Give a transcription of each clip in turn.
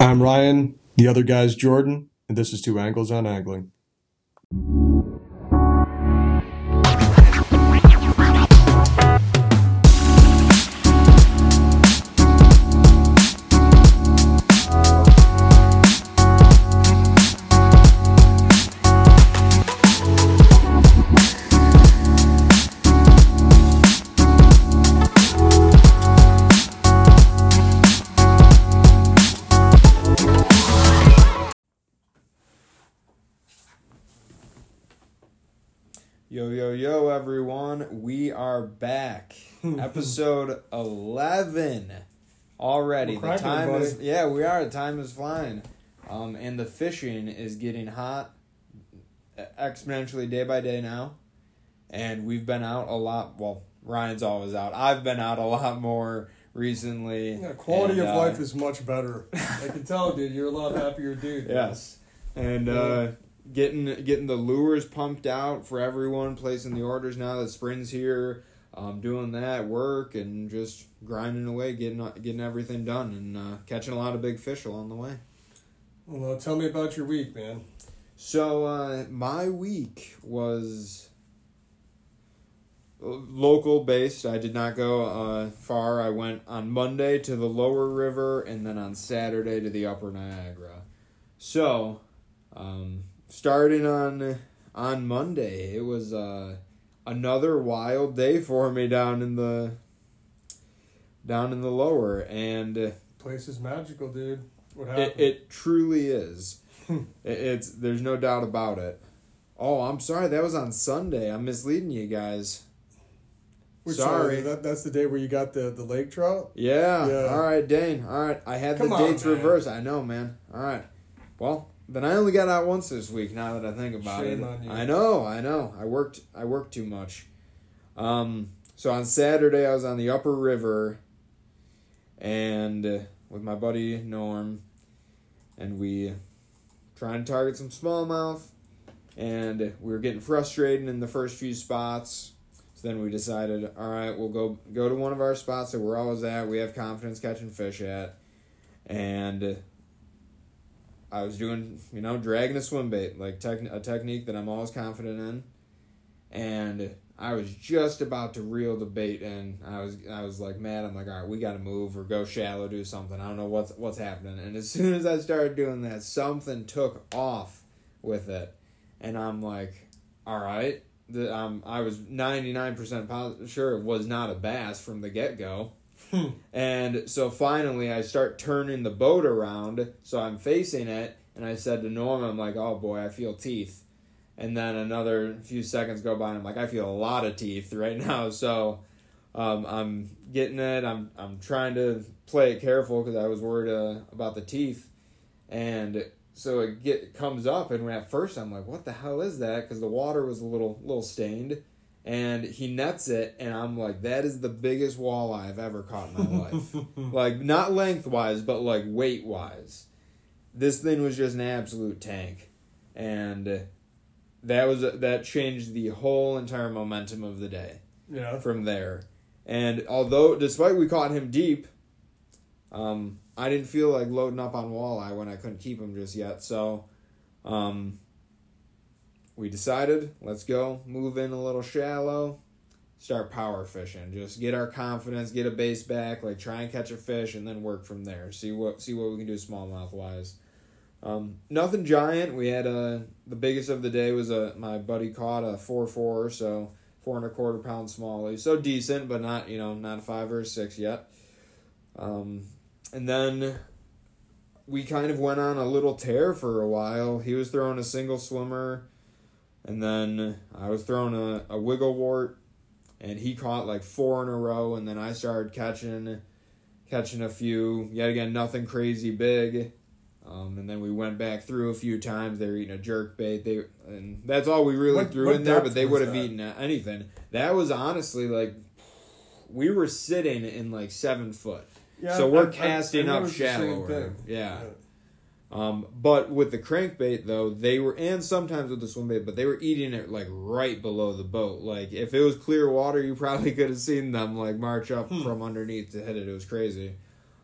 I'm Ryan, the other guy's Jordan, and this is Two Angles on Angling. Yo, yo, everyone. We are back. Episode 11 already. The time buddy. is, yeah, we are. The time is flying. Um, and the fishing is getting hot exponentially day by day now. And we've been out a lot. Well, Ryan's always out. I've been out a lot more recently. Yeah, quality And, of uh, life is much better. I can tell, dude. You're a lot happier, dude. Yes, and uh, getting getting the lures pumped out for everyone, placing the orders now that spring's here. Um, doing that work and just grinding away, getting getting everything done, and uh, catching a lot of big fish along the way. Well, tell me about your week, man. So uh, my week was local based. I did not go uh, far. I went on Monday to the lower river and then on Saturday to the upper Niagara. So, um, starting on on Monday, it was uh, another wild day for me down in the down in the lower and uh, Place is magical, dude. What it, happened? it truly is. it, it's there's no doubt about it. Oh, I'm sorry. That was on Sunday. I'm misleading you guys. Which sorry. one? That, that's the day where you got the, the lake trout? Yeah. Yeah. All right, Dane. All right. I had Come the on, dates man. reversed. I know, man. All right. Well, then I only got out once this week. Now that I think about Shame it, on you. I know. I know. I worked. I worked too much. Um. So on Saturday, I was on the Upper River, and uh, with my buddy Norm, and we trying to target some smallmouth, and we were getting frustrated in the first few spots. So then we decided, all right, we'll go go to one of our spots that we're always at. We have confidence catching fish at, and I was doing, you know, dragging a swim bait, like tech, a technique that I'm always confident in, and I was just about to reel the bait in. I was I was like mad. I'm like, all right, we got to move or go shallow, do something. I don't know what's what's happening. And as soon as I started doing that, something took off with it, and I'm like, all right. The, um, I was 99% positive, sure it was not a bass from the get go. And so finally, I start turning the boat around, so I'm facing it, and I said to Norm, I'm like, oh boy, I feel teeth. And then another few seconds go by, and I'm like, I feel a lot of teeth right now. So um, I'm getting it. I'm I'm trying to play it careful because I was worried uh, about the teeth. And so it get comes up, and at first I'm like, what the hell is that? Because the water was a little little stained. And he nets it, and I'm like, that is the biggest walleye I've ever caught in my life. like not lengthwise, but like weight wise. This thing was just an absolute tank, and that was that changed the whole entire momentum of the day Yeah. from there. And although, despite we caught him deep, um, I didn't feel like loading up on walleye when I couldn't keep him just yet. So, um, we decided let's go move in a little shallow, start power fishing. Just get our confidence, get a base back, like try and catch a fish, and then work from there. See what see what we can do smallmouth wise. Um, nothing giant. We had a the biggest of the day was a my buddy caught a four four, so four and a quarter pound smallie. So decent, but not you know not a five or a six yet. Um, and then we kind of went on a little tear for a while. He was throwing a single swimmer, and then I was throwing a, a wiggle wart, and he caught like four in a row, and then I started catching catching a few. Yet again, nothing crazy big. Um, and then we went back through a few times. They were eating a jerk bait. They and that's all we really What- threw what in there. But they would have eaten anything. That was honestly like we were sitting in like seven foot. Yeah, so we're I- casting I up noticed the shallower. thing. Yeah. Um, but with the crankbait though, they were and sometimes with the swim bait, but they were eating it like right below the boat. Like if it was clear water, you probably could have seen them like march up Hmm. from underneath to hit it. It was crazy.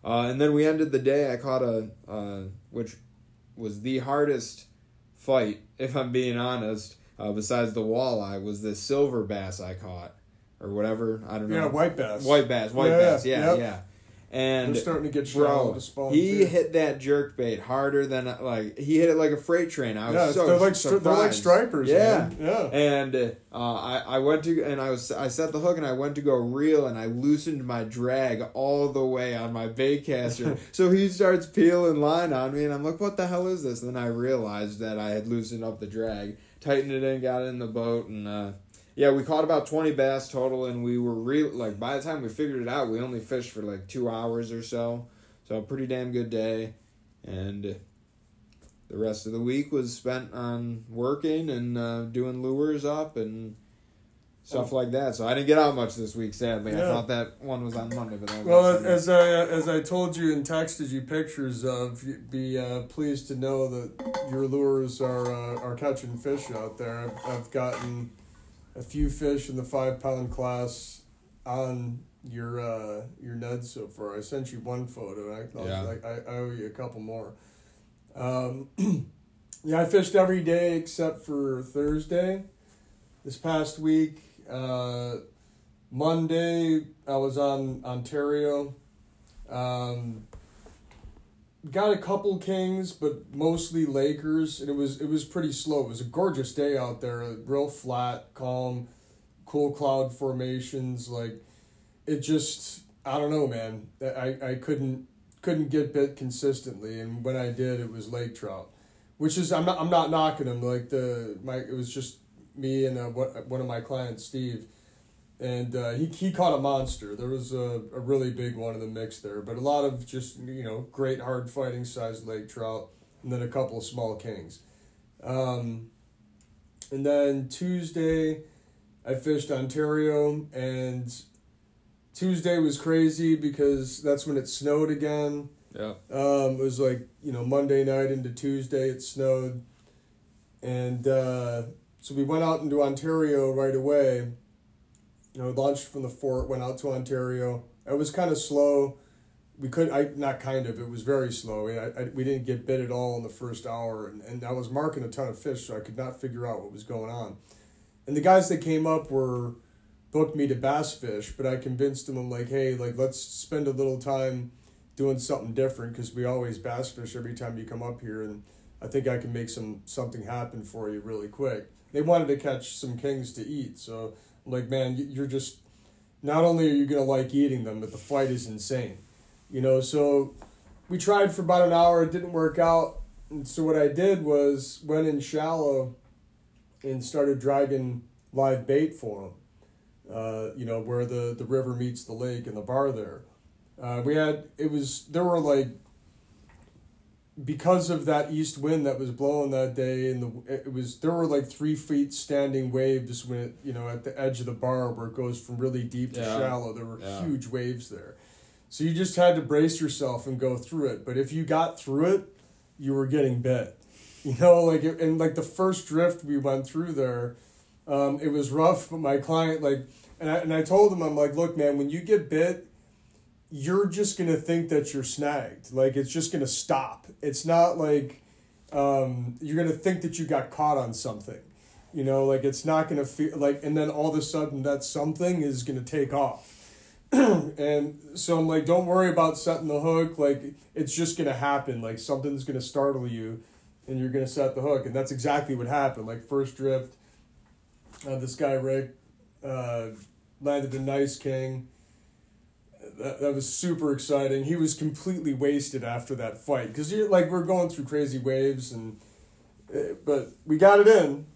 Uh, and then we ended the day. I caught a, uh, which was the hardest fight, if I'm being honest, uh, besides the walleye, was this silver bass I caught, or whatever. I don't know. Yeah, white bass. White bass, white Yeah, bass. Yeah, yep. yeah. And They're starting to get bro, spawn. he too. hit that jerk bait harder than like he hit it like a freight train. I was Yeah, so they're like stri- they're like surprised. stripers. Yeah. man. yeah. And uh, I, I went to and I was I set the hook and I went to go reel and I loosened my drag all the way on my bait caster. so he starts peeling line on me and I'm like, what the hell is this? And then I realized that I had loosened up the drag, tightened it in, got it in the boat, and uh, yeah, we caught about twenty bass total, and we were real like by the time we figured it out, we only fished for like two hours or so. So a pretty damn good day, and the rest of the week was spent on working and uh, doing lures up and stuff like that. So I didn't get out much this week, sadly. I thought that one was on Monday, but that was Well, as I as I told you and texted you pictures of, you'd be uh, pleased to know that your lures are uh, are catching fish out there. I've, I've gotten a few fish in the five pound class on your uh, your Ned so far. I sent you one photo. And I, I Yeah. like, I, I owe you a couple more. Um, yeah, I fished every day except for Thursday. This past week, uh, Monday I was on Ontario. Um, got a couple kings, but mostly Lakers, and it was it was pretty slow. It was a gorgeous day out there, real flat, calm, cool cloud formations. Like it just I don't know, man. I I couldn't couldn't get bit consistently, and when I did, it was lake trout, which is I'm not I'm not knocking them. Like the my it was just me and uh, one of my clients, Steve and uh, he he caught a monster. There was a, a really big one in the mix there, but a lot of just you know great hard fighting sized lake trout, and then a couple of small kings. Um, and then Tuesday, I fished Ontario, and Tuesday was crazy because that's when it snowed again. yeah. Um, it was like you know Monday night into Tuesday it snowed, and uh, so we went out into Ontario right away. You know, launched from the fort, went out to Ontario. It was kind of slow. We could, I not kind of. It was very slow. I, I, we didn't get bit at all in the first hour, and, and I was marking a ton of fish, so I could not figure out what was going on. And the guys that came up were booked me to bass fish, but I convinced them. I'm like, hey, like let's spend a little time doing something different because we always bass fish every time you come up here, and I think I can make some something happen for you really quick. They wanted to catch some kings to eat, so like, man, you- you're just not only are you gonna like eating them, but the fight is insane, you know. So we tried for about an hour, it didn't work out, and so what I did was went in shallow and started dragging live bait for them. Uh, you know where the the river meets the lake and the bar there. Uh, we had it was there were like because of that east wind that was blowing that day and the it was there were like three feet standing waves when it you know at the edge of the bar where it goes from really deep to Yeah. shallow there were Yeah. huge waves there so you just had to brace yourself and go through it but if you got through it you were getting bit you know like it, and like the first drift we went through there um, it was rough but my client like and I, and I told him i'm like look man when you get bit you're just gonna think that you're snagged. Like it's just gonna stop. It's not like um, you're gonna think that you got caught on something. You know, like it's not gonna feel like, and then all of a sudden that something is gonna take off. and so I'm like, don't worry about setting the hook. Like it's just gonna happen. Like something's gonna startle you, and you're gonna set the hook. And that's exactly what happened. Like first drift, uh, this guy Rick uh, landed a nice king that, that was super exciting. He was completely wasted after that fight because you're like we're going through crazy waves and, uh, but we got it in,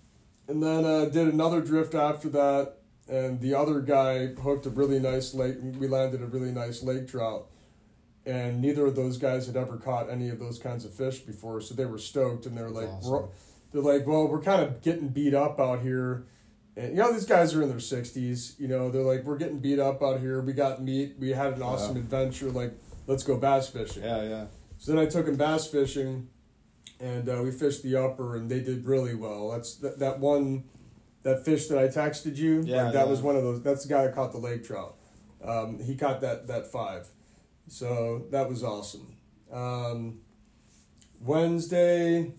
and then uh, did another drift after that, and the other guy hooked a really nice lake. We landed a really nice lake trout, and neither of those guys had ever caught any of those kinds of fish before, so they were stoked and they're like, awesome. they're like, well, we're kind of getting beat up out here. And you know these guys are in their sixties. You know they're like we're getting beat up out here. We got meat. We had an awesome adventure. Like let's go bass fishing. Yeah, yeah. So then I took them bass fishing, and uh, we fished the upper, and they did really well. That's that, that one, that fish that I texted you. Yeah, like, that yeah. was one of those. That's the guy that caught the lake trout. Um, he caught that that five. So that was awesome. Um, Wednesday.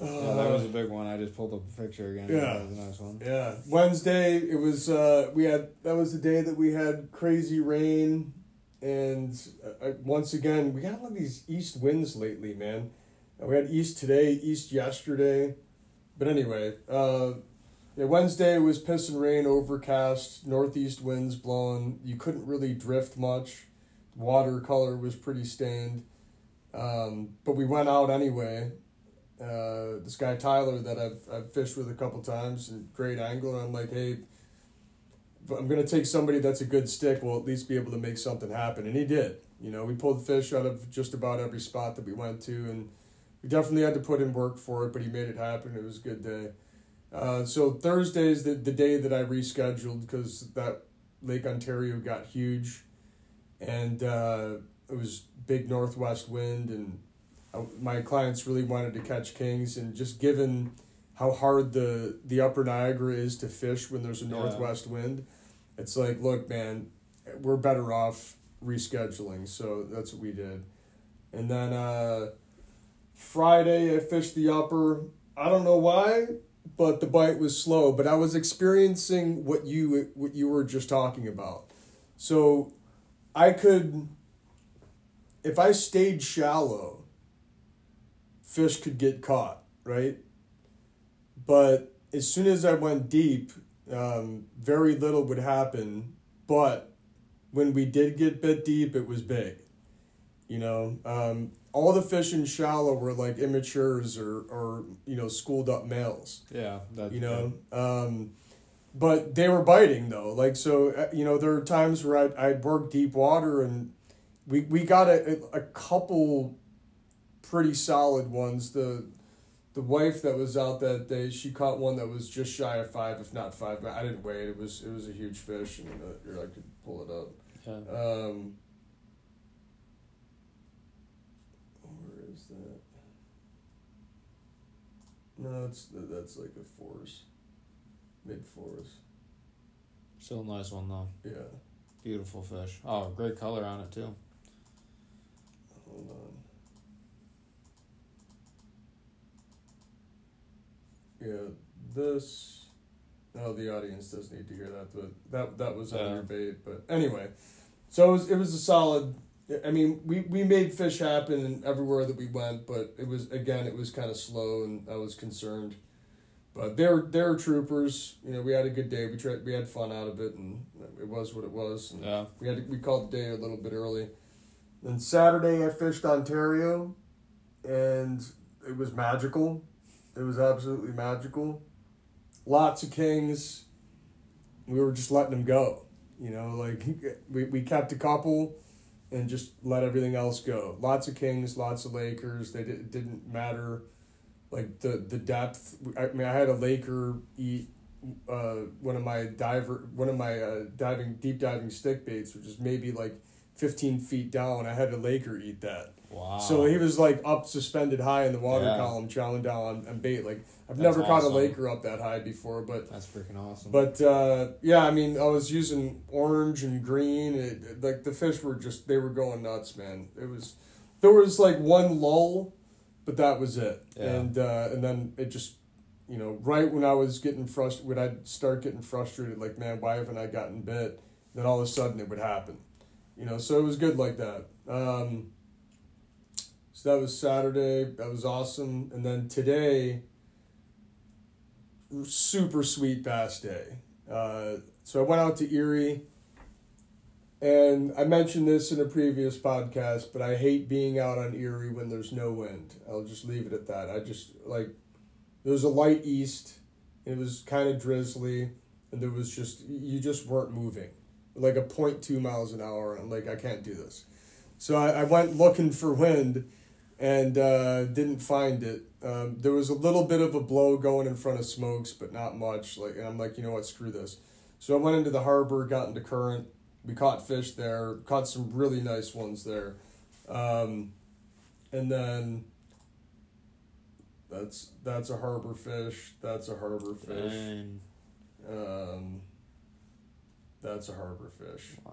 Yeah, that was uh, a big one. I just pulled up a picture again. Yeah. That was a nice one. Yeah, Wednesday it was. Uh, we had that was the day that we had crazy rain, and uh, uh, once again we got a lot of these east winds lately, man. Uh, we had east today, east yesterday, but anyway, uh, yeah, Wednesday was piss and rain, overcast, northeast winds blowing. You couldn't really drift much. Watercolor was pretty stained, um, but we went out anyway uh, this guy Tyler that I've I've fished with a couple times and great angler. I'm like, hey, I'm gonna take somebody that's a good stick. We'll at least be able to make something happen, and he did. You know, we pulled fish out of just about every spot that we went to, and we definitely had to put in work for it, but he made it happen. It was a good day. Uh, so Thursday is the, the day that I rescheduled because that Lake Ontario got huge, and uh, it was big northwest wind and my clients really wanted to catch kings and just given how hard the the upper niagara is to fish when there's a Yeah. northwest wind it's like look man we're better off rescheduling. So that's what we did. And then uh friday i fished the upper. I don't know why but the bite was slow but i was experiencing what you what you were just talking about. So i could if i stayed shallow fish could get caught, right? But as soon as I went deep, um, very little would happen. But when we did get bit deep, it was big. You know, um, all the fish in shallow were like immatures or, or you know, schooled up males Yeah. That, you know um, but they were biting though like so uh, you know there are times where I'd, I'd work deep water and we, we got a, a couple pretty solid ones the the wife that was out that day she caught one that was just shy of five if not five But i didn't weigh it it was it was a huge fish and uh, i could pull it up Yeah. um, where is that? No, it's that's like a force, mid force. Still a nice one though. Yeah, Beautiful fish. Oh, great color on it too. hold on. Yeah, this. No, the audience does need to hear that, but that that was on Yeah. your bait. But anyway, so it was, it was a solid. I mean, we, we made fish happen everywhere that we went, but it was again it was kind of slow, and I was concerned. But they're they're troopers. You know, we had a good day. We tried we had fun out of it, and it was what it was. And Yeah. we had to, we called the day a little bit early. Then Saturday I fished Ontario, and it was magical. It was absolutely magical. Lots of kings. We were just letting them go. You know, like we, we kept a couple and just let everything else go. Lots of kings, lots of Lakers. They did, didn't matter like the the depth. I mean, I had a Laker eat uh, one of my diver one of my uh, diving deep diving stick baits, which is maybe like fifteen feet down. I had a Laker eat that. Wow. So he was like up suspended high in the water Yeah. column, chowing down on, on bait. Like I've That's never caught a. Laker up that high before, but That's freaking awesome. but uh, yeah, I mean, I was using orange and green. It, it- like the fish were just they were going nuts, man. It was there was like one lull, but that was it. Yeah. And uh, and then it just you know right when I was getting frustrated, when I'd start getting frustrated, like man, why haven't I gotten bit? Then all of a sudden it would happen, you know. So it was good like that. Um, so that was Saturday. That was awesome. And then today super sweet bass day. Uh, so I went out to Erie, and I mentioned this in a previous podcast, but I hate being out on Erie when there's no wind. I'll just leave it at that. I just like there was a light east. It was kind of drizzly, and there was just you just weren't moving, like a point two miles an hour. I'm like I can't do this, so I, I went looking for wind, and uh, didn't find it. Um, there was a little bit of a blow going in front of smokes, but not much. Like, and I'm like, you know what, screw this. So I went into the harbor, got into current. We caught fish there, caught some really nice ones there, um, and then that's that's a harbor fish. That's a harbor fish. Um, that's a harbor fish. Wow.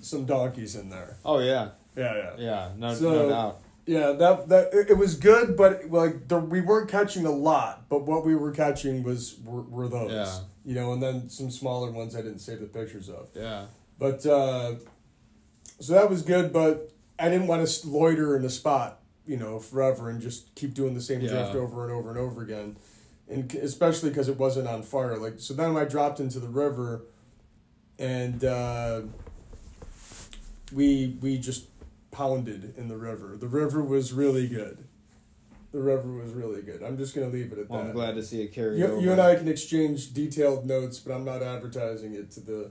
some donkeys in there. Oh yeah, Yeah, yeah. yeah, no, So- no doubt. Yeah, that that it, was good, but like the, we weren't catching a lot. But what we were catching was were, were those, Yeah. you know, and then some smaller ones I didn't save the pictures of. Yeah, But uh, so that was good, but I didn't want to loiter in a spot, you know, forever and just keep doing the same Yeah. drift over and over and over again, and especially because it wasn't on fire. Like so, then I dropped into the river, and uh, we we just pounded in the river. The river was really good. The river was really good. I'm just gonna leave it at well, that. I'm glad to see it carry You, over. you and I can exchange detailed notes, but I'm not advertising it to the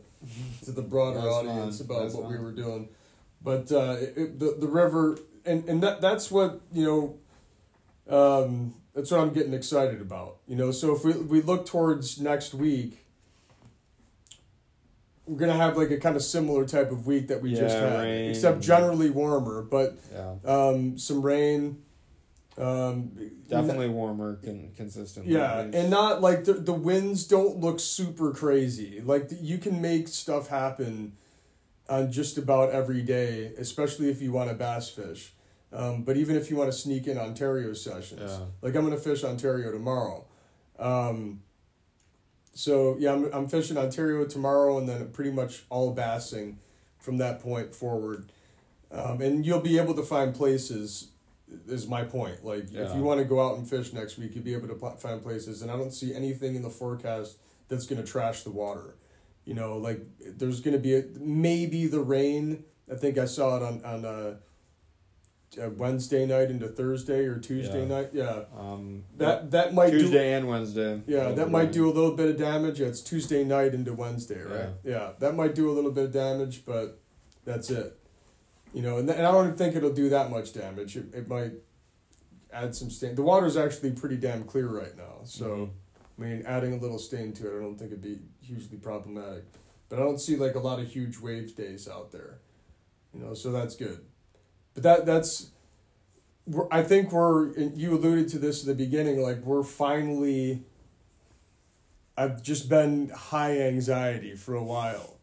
to the broader audience fine. about That's what we were doing. But uh, it- the the river and and that that's what you know. Um, that's what I'm getting excited about. You know, so if we we look towards next week, we're gonna have like a kind of similar type of week that we just had, rain. except generally warmer, but yeah, um, some rain. Um, definitely warmer con- consistently. yeah, and not like the the winds don't look super crazy. Like you can make stuff happen on just about every day, especially if you want to bass fish. Um, but even if you want to sneak in Ontario sessions, Yeah. like I'm gonna fish Ontario tomorrow. Um, so yeah, I'm I'm fishing Ontario tomorrow, and then pretty much all bassing from that point forward. Um, and you'll be able to find places. Is my point. Like if you want to go out and fish next week, you'll be able to find places. And I don't see anything in the forecast that's gonna trash the water. You know, like there's gonna be a, maybe the rain. I think I saw it on on uh, Wednesday night into Thursday or Tuesday Yeah. night. Yeah, um, that that might do. Tuesday and Wednesday. Yeah, that might do a little bit of damage. Yeah, it's Tuesday night into Wednesday, right? Yeah. that might do a little bit of damage, but that's it. You know, and, th- and I don't think it'll do that much damage. It, it might add some stain. The water's actually pretty damn clear right now, so Mhm. I mean, adding a little stain to it, I don't think it'd be hugely problematic. But I don't see like a lot of huge wave days out there, you know, so that's good. But that that's, we're, I think we're. You alluded to this at the beginning, like we're finally. I've just been high anxiety for a while,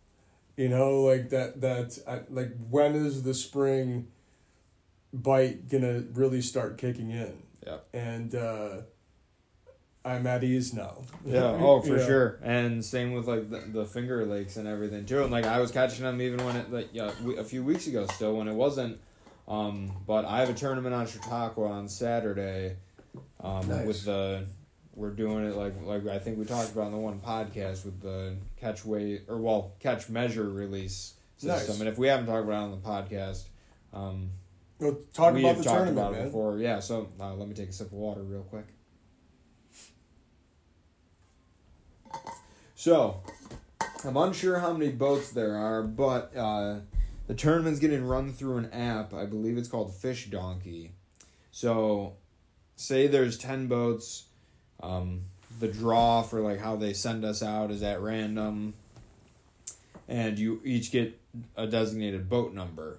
you know, like that. That I, like when is the spring bite gonna really start kicking in? Yeah. And uh, I'm at ease now. Yeah. Oh, for Yeah. sure. And same with like the, the Finger Lakes and everything too. And like I was catching them even when it like yeah we- a few weeks ago still when it wasn't. Um, but I have a tournament on Chautauqua on Saturday. Um, Nice. with the we're doing it like like I think we talked about in the one podcast with the catch weight or well catch measure release system. Nice. And if we haven't talked about it on the podcast, um, Well, talk we about the talked tournament, about man. it before. Yeah. So uh, let me take a sip of water real quick. So, I'm unsure how many boats there are, but uh, the tournament's getting run through an app. I believe it's called Fish Donkey. So, say there's 10 boats. Um, the draw for like how they send us out is at random. And you each get a designated boat number.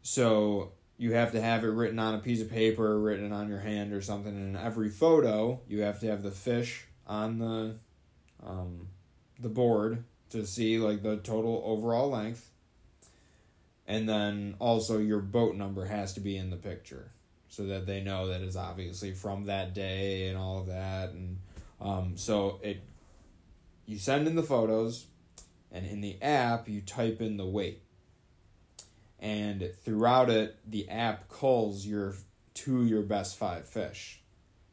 So you have to have it written on a piece of paper, written on your hand or something. And in every photo, you have to have the fish on the um, the board to see like the total overall length. And then also your boat number has to be in the picture so that they know that it's obviously from that day and all of that. And um, so it you send in the photos, and in the app you type in the weight. And throughout it the app culls your to your best five fish.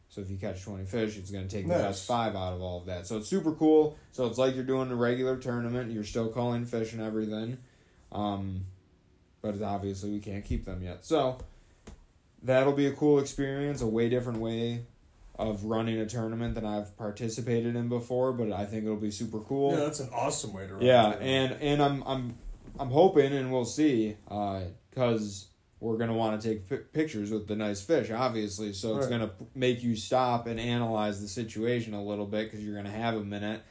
So if you catch 20 fish it's going to take the best five out of all of that. So it's super cool. So it's like you're doing a regular tournament. You're still calling fish and everything. Um, but obviously we can't keep them yet so that'll be a cool experience a way different way of running a tournament than i've participated in before but i think it'll be super cool Yeah, that's an awesome way to run. yeah, and and I'm I'm I'm hoping, and we'll see, uh, because we're gonna want to take pi pictures with the nice fish, obviously. So it's Right. gonna p- make you stop and analyze the situation a little bit, because you're gonna have a minute,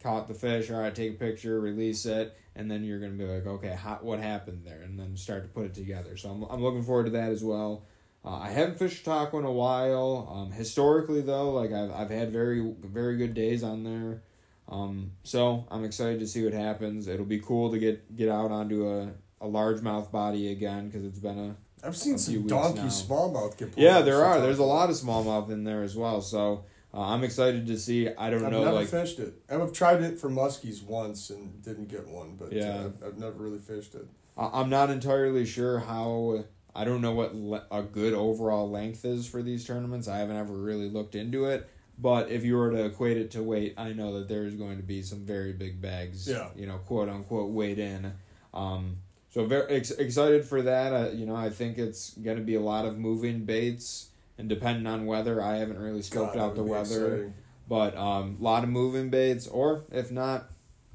caught the fish, all right, take a picture, release it, and then you're gonna be like, okay, how, what happened there, and then start to put it together. So I'm I'm looking forward to that as well. Uh, I haven't fished Chautauqua in a while. Um, historically, though, like I've I've had very very good days on there. Um, so I'm excited to see what happens. It'll be cool to get get out onto a, a largemouth body again because it's been a I've seen a few some donkey now. smallmouth get pulled yeah there are there's a lot of smallmouth in there as well. So uh, I'm excited to see. I don't know. I've never like fished it. I've tried it for muskies once and didn't get one, but Yeah. uh, I've, I've never really fished it. I- I'm not entirely sure how. I don't know what le- a good overall length is for these tournaments. I haven't ever really looked into it. But if you were to equate it to weight, I know that there's going to be some very big bags. Yeah. You know, quote unquote, weighed in. Um, so very ex- excited for that. Uh, you know, I think it's going to be a lot of moving baits, and depending on weather, I haven't really scoped God, out the weather. exciting. But um, a lot of moving baits, or if not,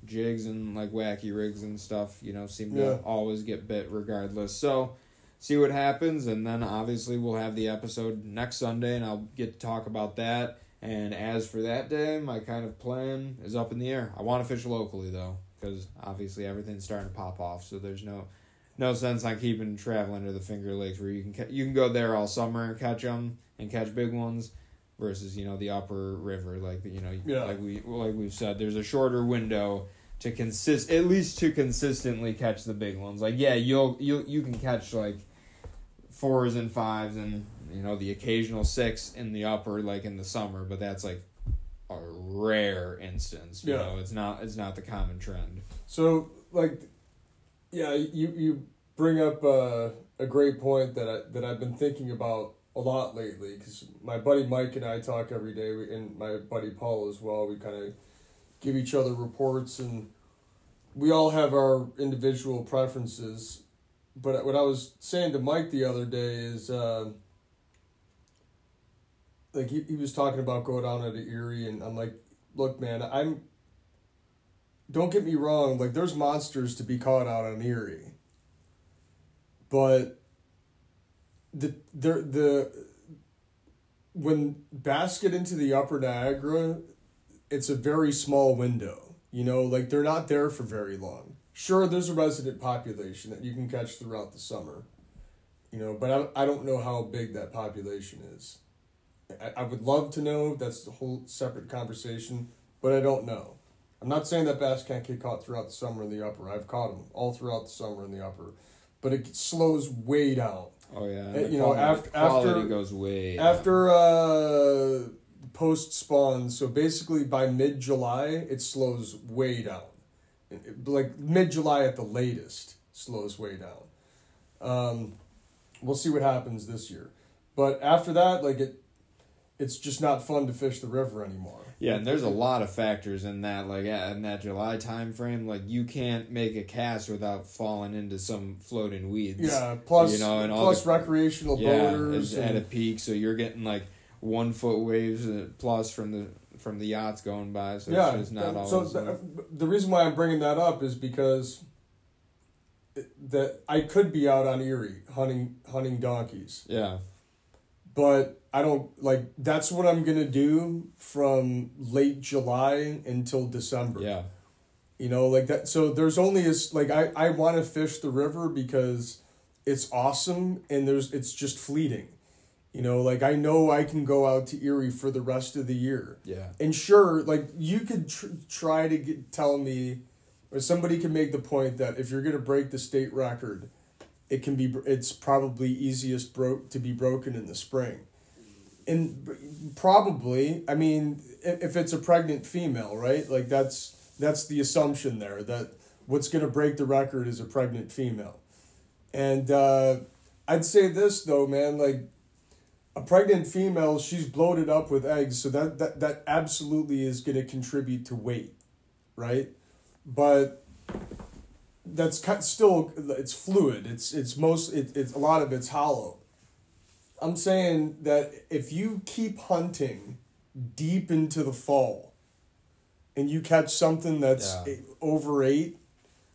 jigs and like wacky rigs and stuff. You know, seem to Yeah. always get bit regardless. So see what happens, and then obviously we'll have the episode next Sunday, and I'll get to talk about that. And as for that day, my kind of plan is up in the air. I want to fish locally though, because obviously everything's starting to pop off. So there's no no sense on keeping traveling to the Finger Lakes where you can ca- you can go there all summer and catch them and catch big ones versus you know the upper river like you know Yeah. like we like we've said there's a shorter window to consist at least to consistently catch the big ones like yeah you'll you you can catch like fours and fives and you know the occasional six in the upper like in the summer but that's like a rare instance you Yeah. know it's not it's not the common trend So, like, yeah, you you bring up uh, a great point that I that I've been thinking about a lot lately because my buddy Mike and I talk every day, and my buddy Paul as well. We kind of give each other reports, and we all have our individual preferences. But what I was saying to Mike the other day is, uh, like he, he was talking about going down to the Erie, and I'm like, look, man, I'm don't get me wrong, like there's monsters to be caught out on Erie. But the the the when bass get into the upper Niagara, it's a very small window. You know, like they're not there for very long. Sure, there's a resident population that you can catch throughout the summer. You know, but I, I don't know how big that population is. I, I would love to know. That's a whole separate conversation, but I don't know. I'm not saying that bass can't get caught throughout the summer in the upper. I've caught them all throughout the summer in the upper, but it slows way down oh yeah Uh, you know, after- after- goes way after uh, post spawn. So basically, by mid July, it slows way down. It- Like mid July at the latest, slows way down. Um, we'll see what happens this year, but after that, like it, it's just not fun to fish the river anymore. Yeah, and there's a lot of factors in that, like in that July time frame. Like you can't make a cast without falling into some floating weeds. Yeah, plus You know, and all plus the- recreational yeah, boaters. at a peak, so you're getting like one foot waves uh, plus from the from the yachts going by. So yeah, it's not always. so th- the reason why I'm bringing that up is because that I could be out on Erie hunting hunting donkeys, yeah, but I don't like. That's what I'm gonna do from late July until December. yeah, You know, like that. So there's only as like I I want to fish the river because it's awesome and there's it's just fleeting. You know, like I know I can go out to Erie for the rest of the year. yeah, And sure, like you could tr- try to get, tell me, or somebody can make the point that if you're gonna break the state record, it can be it's probably easiest broke to be broken in the spring. And probably, I mean, if, it's a pregnant female, right? Like that's that's the assumption there that what's gonna break the record is a pregnant female. And uh, I'd say this though, man, like a pregnant female, she's bloated up with eggs, so that that, that absolutely is going to contribute to weight, right? But that's still it's fluid. It's it's most it, it's a lot of it's hollow. I'm saying that if you keep hunting deep into the fall, and you catch something that's Yeah. eight- over eight,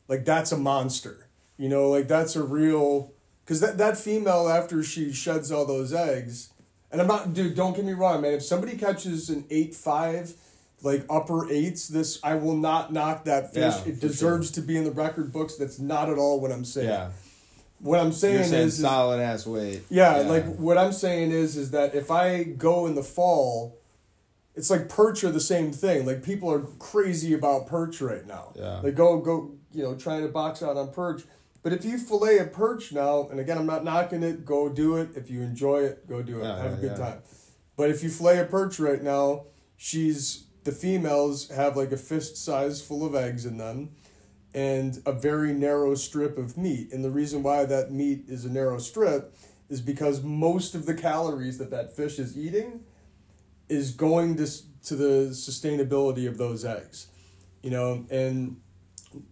like that's a monster. You know, like that's a real because that that female after she sheds all those eggs, and I'm not, dude. Don't get me wrong, man. If somebody catches an eight five, like upper eights, this I will not knock that fish. Yeah, it deserves to be in the record books. That's not at all what I'm saying. yeah. What I'm saying, saying is, is solid ass weight. yeah, like what I'm saying is is that if I go in the fall it's like perch are the same thing. Like people are crazy about perch right now. Yeah. They go go you know trying to box out on perch. But if you fillet a perch now, and again I'm not knocking it, go do it. If you enjoy it, go do it. Yeah, Have a good yeah. time. But if you fillet a perch right now, she's the females have like a fist size full of eggs in them and a very narrow strip of meat. And the reason why that meat is a narrow strip is because most of the calories that that fish is eating is going to, to the sustainability of those eggs. You know, and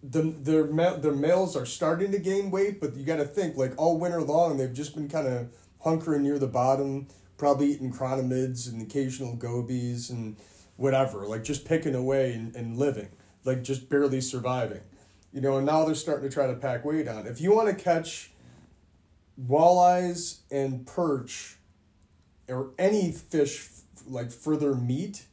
the their their males are starting to gain weight, but you got to think like all winter long they've just been kind of hunkering near the bottom, probably eating chironomids and occasional gobies and whatever, like just picking away and, and living, like just barely surviving. You know, and now they're starting to try to pack weight on. If you want to catch walleyes and perch or any fish like further meat,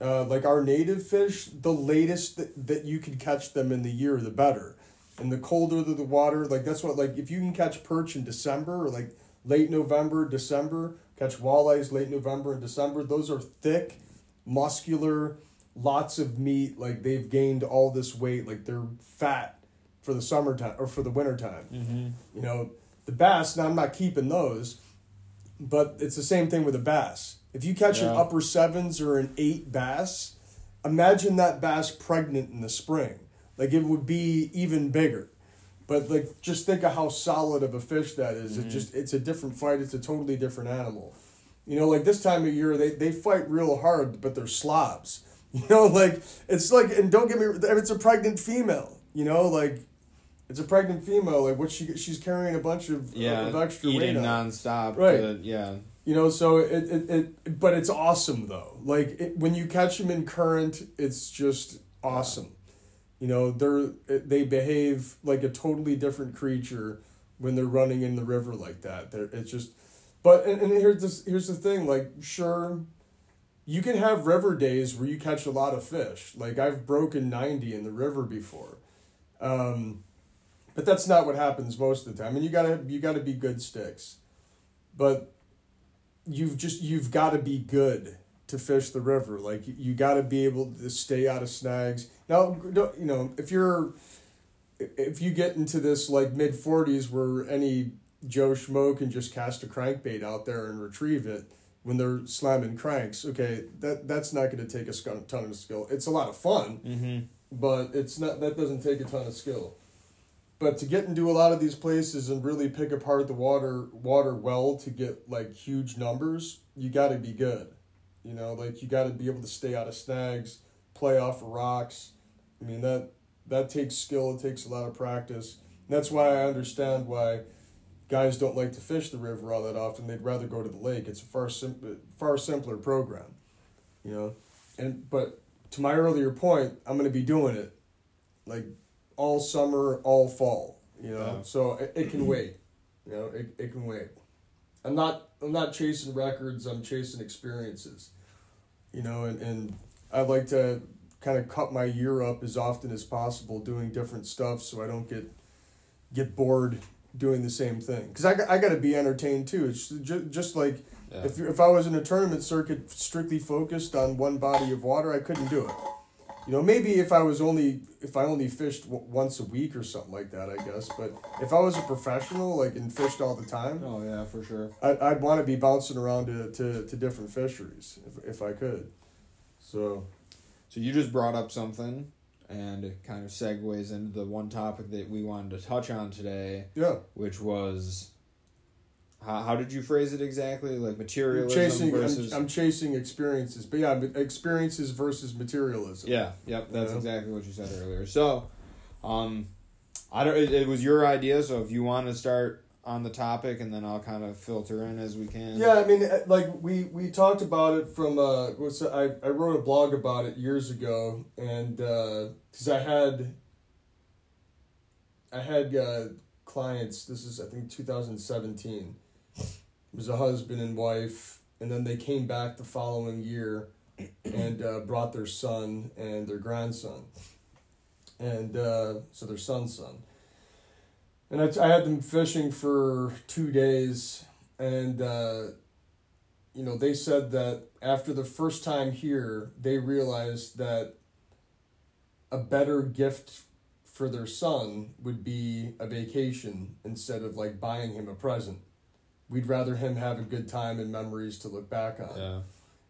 uh, like our native fish, the latest that, that you can catch them in the year, the better. And the colder the, the water, like that's what like if you can catch perch in December or like late November, December, catch walleyes late November and December, those are thick, muscular, lots of meat. Like they've gained all this weight, like they're fat for the summertime or for the wintertime. Mm-hmm. You know, the bass, now I'm not keeping those, but it's the same thing with a bass. If you catch an upper sevens or an eight bass, imagine that bass pregnant in the spring. Like it would be even bigger. But like just think of how solid of a fish that is. It just it's a different fight, it's a totally different animal. You know, like this time of year they, they fight real hard, but they're slobs. You know, like it's like and don't get me it's a pregnant female, you know, like it's a pregnant female, like what she she's carrying a bunch of, Yeah, of extra weight eating on. nonstop. Right. to- yeah. You know, so it, it, it but it's awesome though. Like it, when you catch them in current, it's just awesome. You know, they're they behave like a totally different creature when they're running in the river like that. They're, it's just, but and, and here's this here's the thing. Like sure, you can have river days where you catch a lot of fish. Like I've broken ninety in the river before. Um, but that's not what happens most of the time. And you gotta you gotta be good sticks. But you've just you've got to be good to fish the river. Like you, you got to be able to stay out of snags. Now, you know if you're if you get into this like mid forties where any Joe Schmo can just cast a crankbait out there and retrieve it when they're slamming cranks. Okay, that that's not going to take a ton of skill. It's a lot of fun, Mm-hmm. but it's not that doesn't take a ton of skill. But to get into a lot of these places and really pick apart the water water well to get like huge numbers, you got to be good. You know, like you got to be able to stay out of snags, play off of rocks. I mean that that takes skill. It takes a lot of practice. And that's why I understand why guys don't like to fish the river all that often. They'd rather go to the lake. It's a far sim- far simpler program. You know, and but to my earlier point, I'm going to be doing it like all summer, all fall. You know, Yeah. so it, it can wait. You know, it, it can wait. I'm not I'm not chasing records. I'm chasing experiences. You know, and and I'd like to kind of cut my year up as often as possible doing different stuff so I don't get get bored doing the same thing because I, got- I got to be entertained too it's just, just like Yeah. if, if I was in a tournament circuit strictly focused on one body of water I couldn't do it you know maybe if I was only if I only fished w- once a week or something like that I guess but if I was a professional like and fished all the time Oh yeah, for sure. I'd, I'd want to be bouncing around to, to, to different fisheries if, if I could so So you just brought up something, and it kind of segues into the one topic that we wanted to touch on today, yeah which was. How, how did you phrase it exactly? Like materialism chasing versus. I'm, I'm chasing experiences but yeah experiences versus materialism yeah, yep, that's exactly what you said earlier. So, um, I don't. It, it was your idea, so if you want to start on the topic, and then I'll kind of filter in as we can. Yeah, I mean, uh, like we we talked about it from uh, I I wrote a blog about it years ago, and because I had I had uh, clients. This is I think two thousand seventeen. It was a husband and wife, and then they came back the following year, and uh, brought their son and their grandson, and uh, so their son's son. And I, I had them fishing for two days, and uh, you know, they said that after the first time here, they realized that a better gift for their son would be a vacation instead of like buying him a present. We'd rather him have a good time and memories to look back on. Yeah.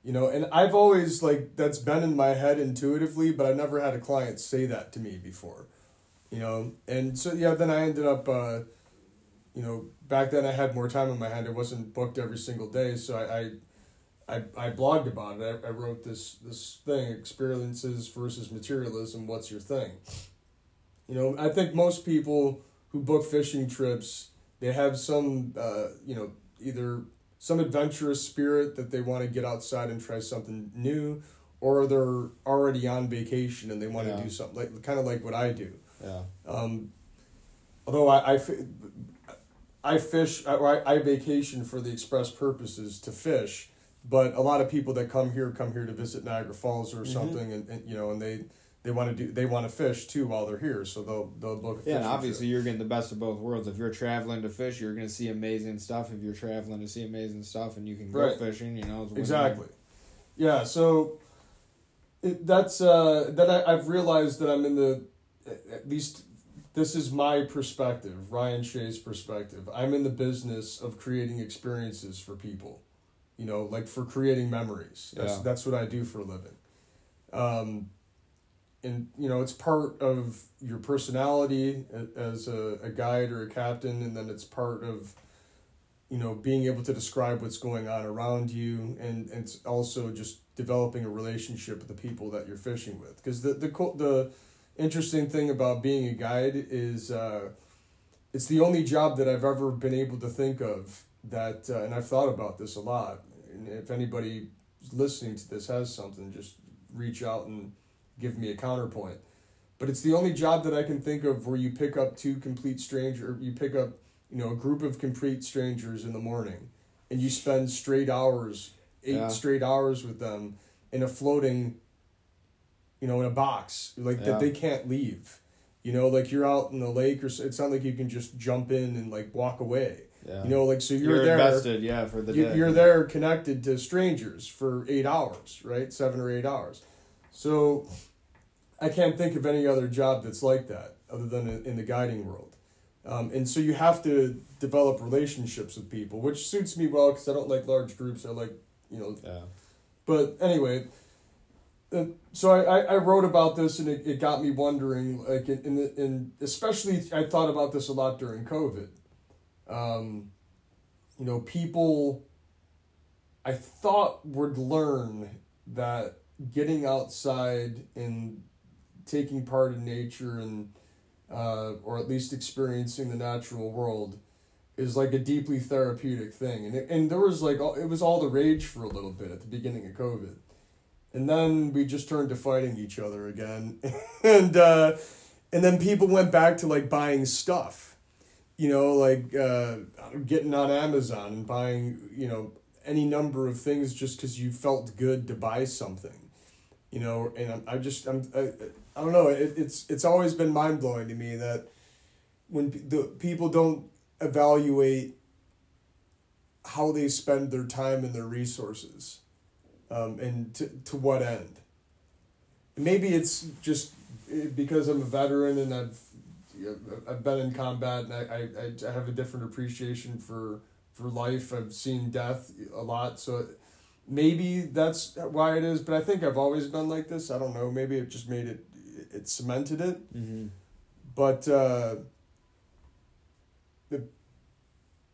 You know, and I've always like that's been in my head intuitively, but I never had a client say that to me before. You know, and so yeah, then I ended up uh you know, back then I had more time in my hand. It wasn't booked every single day, so I I, I, I blogged about it. I, I wrote this this thing, experiences versus materialism, what's your thing? You know, I think most people who book fishing trips, they have some uh, you know, either some adventurous spirit that they want to get outside and try something new, or they're already on vacation and they want Yeah. to do something like kind of like what I do. Yeah. Um, although I, I, I fish, I, I, vacation for the express purposes to fish, but a lot of people that come here come here to visit Niagara Falls or something, and, and you know, and they they want to do they want to fish too while they're here, so they'll they'll book. Yeah, and obviously you're getting the best of both worlds. If you're traveling to fish, you're gonna see amazing stuff. If you're traveling to see amazing stuff, and you can go Right. fishing, you know. Exactly. Yeah. So it, that's uh, then I, I've realized that I'm in the at least this is my perspective, Ryan Shea's perspective. I'm in the business of creating experiences for people. You know, like for creating memories. That's Yeah. that's what I do for a living. Um, and you know, it's part of your personality as a, a guide or a captain, and then it's part of you know being able to describe what's going on around you and, and it's also just developing a relationship with the people that you're fishing with because the the the interesting thing about being a guide is uh, it's the only job that I've ever been able to think of that uh, and I've thought about this a lot and if anybody listening to this has something just reach out and give me a counterpoint but it's the only job that I can think of where you pick up two complete strangers you pick up you know a group of complete strangers in the morning and you spend straight hours eight Yeah. straight hours with them in a floating you know in a box like Yeah. that they can't leave you know like you're out in the lake or it's not like you can just jump in and like walk away Yeah. you know like so you're, you're, there invested, yeah, for the you, day. you're there connected to strangers for eight hours, right? Seven or eight hours. So I can't think of any other job that's like that other than in, the guiding world. Um, and so you have to develop relationships with people, which suits me well because I don't like large groups. I like, you know, Yeah. but anyway, so I, I, wrote about this and it, it got me wondering, like, in, the, in especially I thought about this a lot during COVID. Um, you know, people I thought would learn that getting outside and taking part in nature and uh, or at least experiencing the natural world is like a deeply therapeutic thing and it, and there was like it was all the rage for a little bit at the beginning of covid and then we just turned to fighting each other again. And uh, and then people went back to like buying stuff. You know like uh, getting on amazon and buying you know any number of things just because you felt good to buy something. You know and i'm, I just i'm I, I don't know. It, it's it's always been mind-blowing to me that when the people don't evaluate how they spend their time and their resources um, and to, to what end maybe it's just eh, because i'm a veteran and i've I've been in combat and I, I, I have a different appreciation for for life. I've seen death a lot, so maybe that's why it is. But I think I've always been like this. I don't know. Maybe it just made it it cemented it. Mm-hmm. But uh, the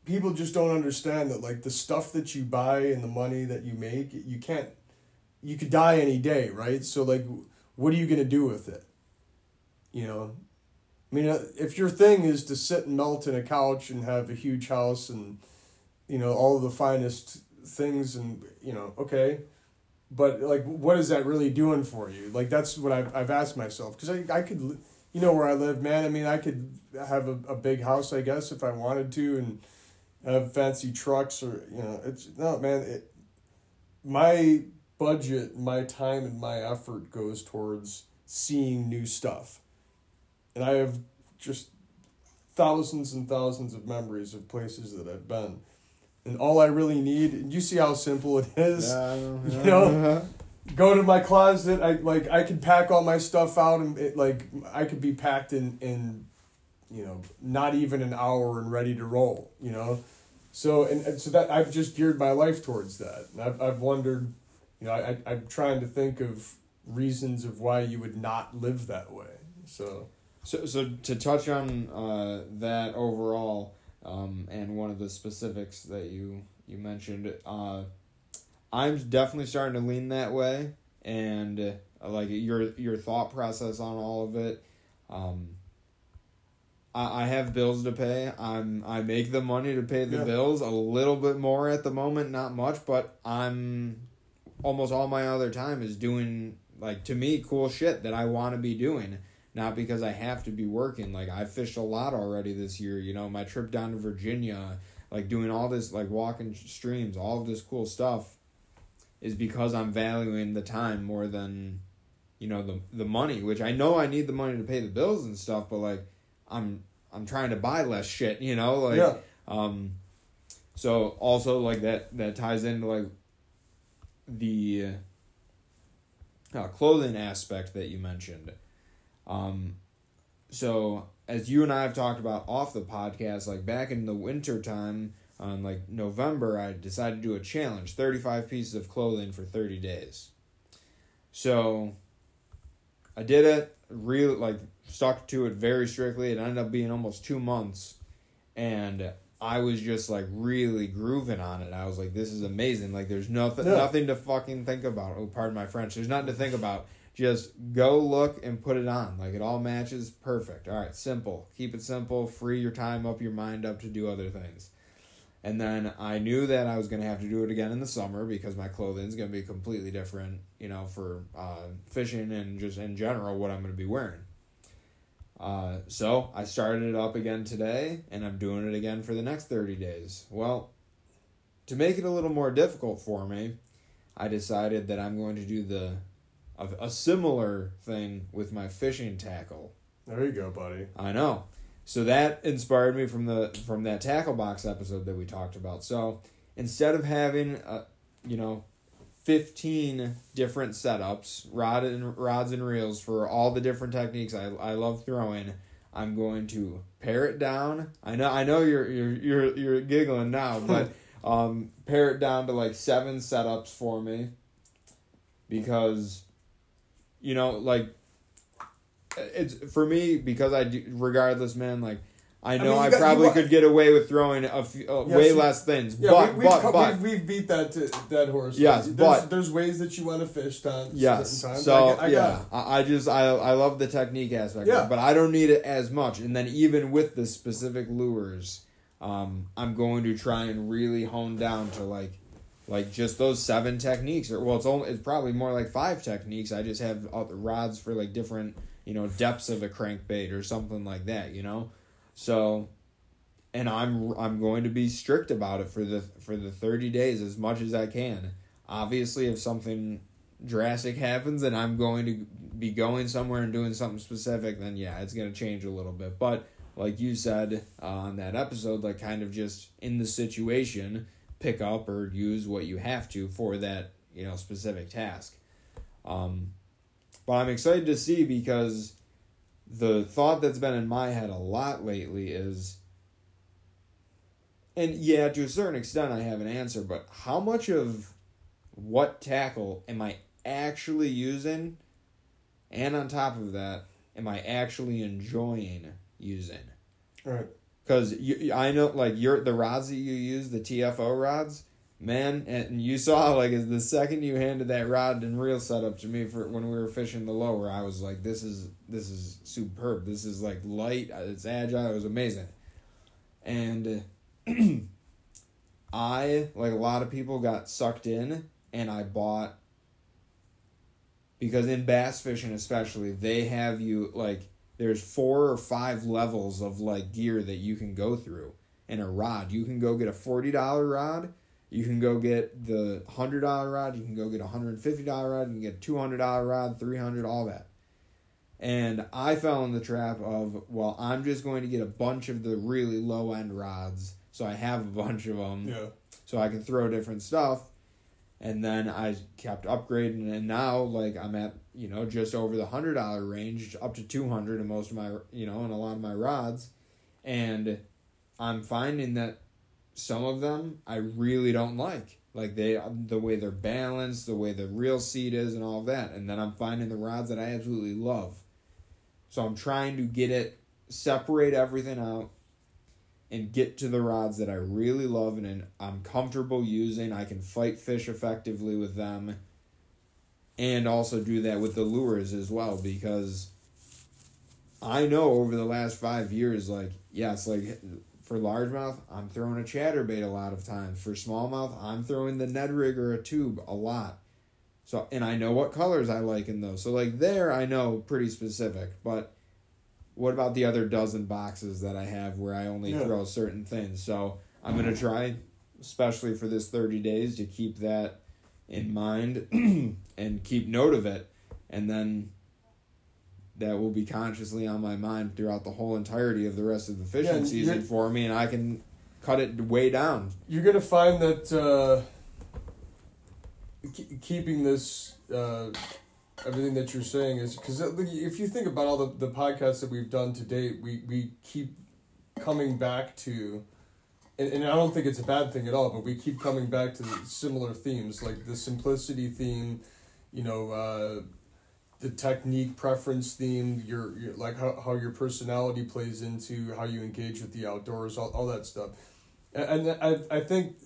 people just don't understand that like the stuff that you buy and the money that you make, you can't. You could die any day, right? So like, what are you gonna do with it? You know, I mean, uh, if your thing is to sit and melt in a couch and have a huge house and, you know, all of the finest things and, you know, okay. But, like, what is that really doing for you? Like, that's what I've, I've asked myself. Because I, I could, you know, where I live, man. I mean, I could have a, a big house, I guess, if I wanted to and have fancy trucks or, you know, it's, no, man. It, my budget, my time, and my effort goes towards seeing new stuff and I have just thousands and thousands of memories of places that I've been. and all I really need. And you see how simple it is. Yeah. You know? Uh-huh. Go to my closet. I like I can pack all my stuff out and it, like I could be packed in in, you know, not even an hour and ready to roll. You know, so and, and so that I've just geared my life towards that. I've I've wondered, you know, I I'm trying to think of reasons of why you would not live that way. So So, so to touch on uh, that overall, um, and one of the specifics that you you mentioned, uh, I'm definitely starting to lean that way, and uh, like your your thought process on all of it. Um, I, I have bills to pay. I'm I make the money to pay the Yeah. bills. A little bit more at the moment, not much, but I'm almost all my other time is doing like to me cool shit that I want to be doing not because I have to be working. Like I fished a lot already this year. You know, my trip down to Virginia, like doing all this, like walking streams, all of this cool stuff, is because I'm valuing the time more than, you know, the the money. Which I know I need the money to pay the bills and stuff, but like, I'm I'm trying to buy less shit. You know, like, yeah, um, so also like that that ties into like the uh, clothing aspect that you mentioned. Um, so as you and I have talked about off the podcast, like back in the winter time, on like November, I decided to do a challenge: thirty-five pieces of clothing for thirty days. So I did it. Real like stuck to it very strictly. It ended up being almost two months, and I was just like really grooving on it. I was like, "This is amazing!" Like, there's nothing, nothing to fucking think about. Oh, pardon my French. There's nothing to think about. Just go look and put it on. Like it all matches perfect. All right, simple. Keep it simple. Free your time up, your mind up to do other things. And then I knew that I was gonna have to do it again in the summer because my clothing is gonna be completely different. You know, for uh, fishing and just in general what I'm gonna be wearing. Uh, so I started it up again today, and I'm doing it again for the next 30 days. Well, to make it a little more difficult for me, I decided that I'm going to do the a, a similar thing with my fishing tackle. there you go, buddy. I know. So that inspired me from the from that tackle box episode that we talked about. So instead of having uh, you know 15 different setups, rod and rods and reels for all the different techniques I, I love throwing, I'm going to pare it down. I know I know you're you're you're you're giggling now, but um pare it down to like seven setups for me because you know like it's for me because I do regardless man like I know mean, I, got- probably you- could get away with throwing a few, uh, Yeah, way so- less things Yeah, but we, we've, but co- but we've, we've beat that to that horse. Yes, there's, but- there's ways that you want to fish on Yes. times. So I, I yeah. I, I just I I love the technique aspect, Yeah. but I don't need it as much. And then even with the specific lures, um, I'm going to try and really hone down to like like just those seven techniques. Or well, it's only it's probably more like five techniques. I just have other rods for like different you know depths of a crankbait or something like that. You know, so. And I'm I'm going to be strict about it for the for the 30 days as much as I can. Obviously, if something drastic happens and I'm going to be going somewhere and doing something specific, then yeah, it's going to change a little bit. But like you said uh, on that episode, like kind of just in the situation, pick up or use what you have to for that you know specific task. Um, but I'm excited to see because the thought that's been in my head a lot lately is. And yeah, to a certain extent, I have an answer, but how much of what tackle am I actually using? And on top of that, am I actually enjoying using? Right. Because you, I know, like your the rods that you use, the TFO rods, man, and you saw like as the second you handed that rod and reel setup to me for when we were fishing the lower, I was like, this is this is superb. This is like light. Uh, it's agile. It was amazing, and uh, I like a lot of people got sucked in, and I bought because in bass fishing especially they have you like there's four or five levels of like gear that you can go through and a rod you can go get a $40 rod you can go get the $100 rod you can go get a $150 rod you can get a $200 rod 300 all that and i fell in the trap of well i'm just going to get a bunch of the really low end rods so I have a bunch of them. Yeah. So I can throw different stuff, and then I kept upgrading, and now like I'm at you know just over the hundred dollar range, up to two hundred in most of my you know in a lot of my rods, and I'm finding that some of them I really don't like. Like they, the way they're balanced, the way the reel seat is, and all that. And then I'm finding the rods that I absolutely love. So I'm trying to get it, separate everything out, and get to the rods that I really love and I'm comfortable using. I can fight fish effectively with them. And also do that with the lures as well because I know over the last five years, like, yes, like for largemouth, I'm throwing a chatterbait a lot of times. For smallmouth, I'm throwing the Ned rig or a tube a lot. So and I know what colors I like in those. So like there I know pretty specific. But what about the other dozen boxes that I have where I only Yeah. throw certain things? So I'm gonna try, especially for this thirty days, to keep that in mind and keep note of it. And then that will be consciously on my mind throughout the whole entirety of the rest of the fishing Yeah, season for me, and I can cut it way down. You're gonna find that uh, ke- keeping this uh, everything that you're saying is because if you think about all the, the podcasts that we've done to date, we we keep coming back to. And, and I don't think it's a bad thing at all, but we keep coming back to the similar themes, like the simplicity theme, you know, uh, the technique preference theme, your, your like how, how your personality plays into how you engage with the outdoors, all, all that stuff. And and I, I think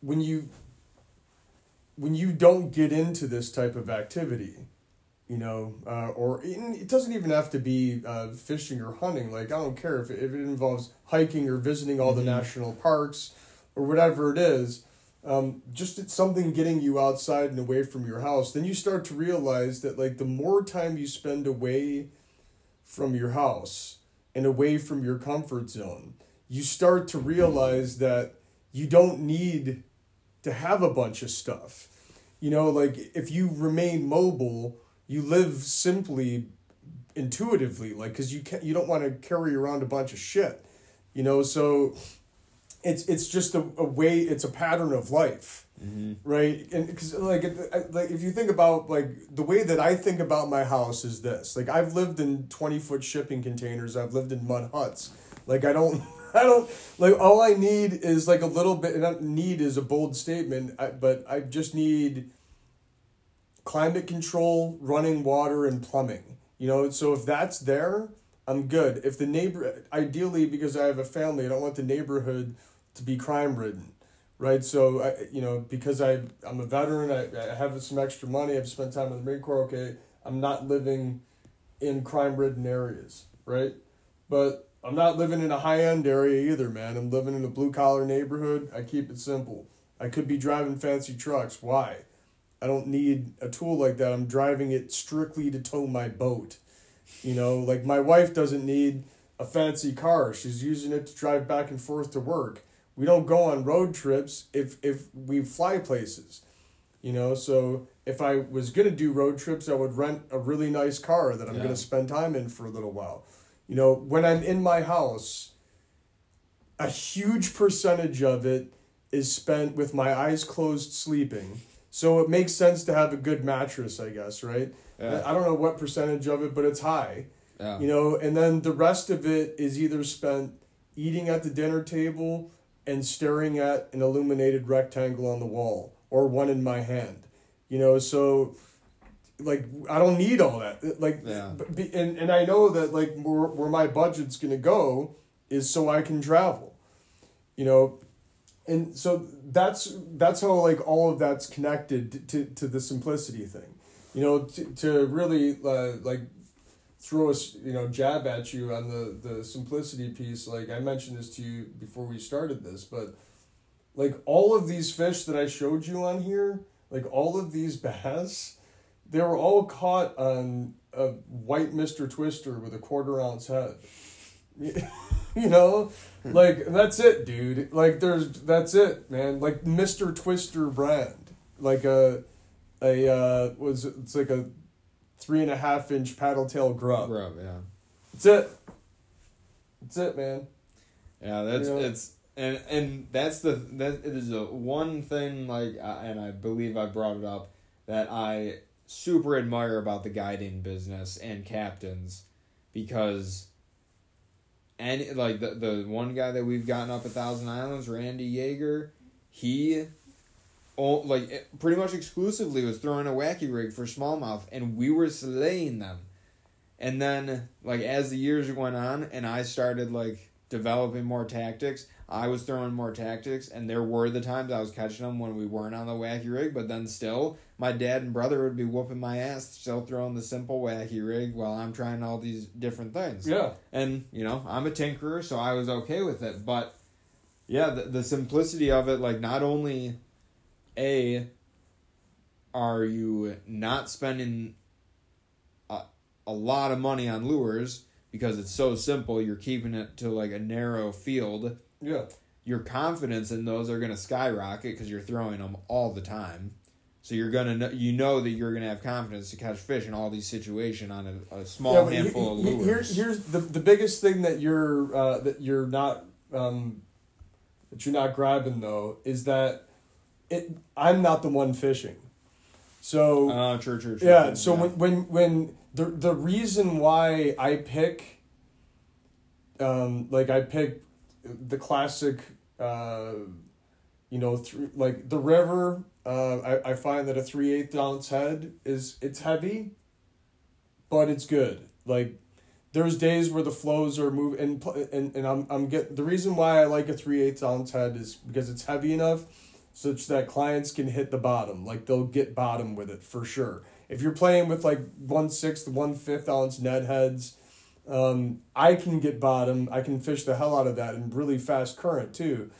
when you when you don't get into this type of activity, you know, uh, or in, it doesn't even have to be uh, fishing or hunting. Like I don't care if it, if it involves hiking or visiting all the Mhm. national parks or whatever it is. Um, just it's something getting you outside and away from your house. Then you start to realize that like the more time you spend away from your house and away from your comfort zone, you start to realize that you don't need to have a bunch of stuff. You know, like if you remain mobile, you live simply intuitively like cuz you can't you don't want to carry around a bunch of shit. You know, so it's it's just a, a way it's a pattern of life Mm-hmm. right? And because like like if you think about like the way that i think about my house is this. Like i've lived in 20 foot shipping containers. I've lived in mud huts. Like i don't i don't like all i need is like a little bit not need is a bold statement I, but i just need climate control running water and plumbing you know? So if that's there i'm good. If the neighbor ideally because i have a family i don't want the neighborhood to be crime ridden right? So I, you know, because I I'm a veteran, I, I have some extra money. I've spent time in the Marine Corps. Okay, I'm not living in crime-ridden areas, right? But I'm not living in a high-end area either, man. I'm living in a blue-collar neighborhood. I keep it simple. I could be driving fancy trucks. Why? I don't need a tool like that. I'm driving it strictly to tow my boat. You know, like my wife doesn't need a fancy car. She's using it to drive back and forth to work we don't go on road trips if if we fly places you know so if i was going to do road trips i would rent a really nice car that i'm Yeah. going to spend time in for a little while you know when i'm in my house a huge percentage of it is spent with my eyes closed sleeping so it makes sense to have a good mattress i guess right Yeah. i don't know what percentage of it but it's high Yeah. you know and then the rest of it is either spent eating at the dinner table and staring at an illuminated rectangle on the wall or one in my hand. You know so like i don't need all that. Like Yeah. be, and, and i know that like where, where my budget's gonna go is so i can travel you know? And so that's that's how like all of that's connected to, to the simplicity thing. You know to, to really uh, like throw a you know jab at you on the the simplicity piece like i mentioned this to you before we started this but like all of these fish that i showed you on here like all of these bass they were all caught on a white mr twister with a quarter ounce head. You know? Like that's it dude. Like there's that's it man. Like mr twister brand. Like a a uh was it's like a three and a half inch paddle tail grub Grub, yeah. that's it that's it man Yeah, that's Yeah. it's and and that's the that is the one thing like and I believe I brought it up that I super admire about the guiding business and captains because and like the the one guy that we've gotten up a thousand islands randy Yeager he oh, like eh, pretty much exclusively was throwing a wacky rig for smallmouth and we were slaying them and then like as the years went on and i started like developing more tactics i was throwing more tactics and there were the times i was catching them when we weren't on the wacky rig but then still my dad and brother would be whooping my ass still throwing the simple wacky rig while i'm trying all these different things Yeah. and you know i'm a tinkerer so i was okay with it but yeah the, the simplicity of it like not only a are you not spending a, a lot of money on lures because it's so simple you're keeping it to like a narrow field Yeah. your confidence in those are going to skyrocket because you're throwing them all the time so you're gonna know, you know that you're gonna have confidence to catch fish in all these situations on a, a small Yeah, handful he- of lures. Here, here's the the biggest thing that you're uh, that you're not um, that you're not grabbing though is that it. I'm not the one fishing, so Oh, true, true, true. yeah. So when when when the the reason why I pick, um, like I pick the classic, uh, you know, th- like the river. Uh, I I find that a three eighth ounce head is it's heavy, but it's good. Like there's days where the flows are moving and and and I'm I'm get the reason why I like a three eighths ounce head is because it's heavy enough such that clients can hit the bottom. Like they'll get bottom with it for sure. If you're playing with like one sixth, one fifth ounce Ned heads, um, I can get bottom. I can fish the hell out of that in really fast current too.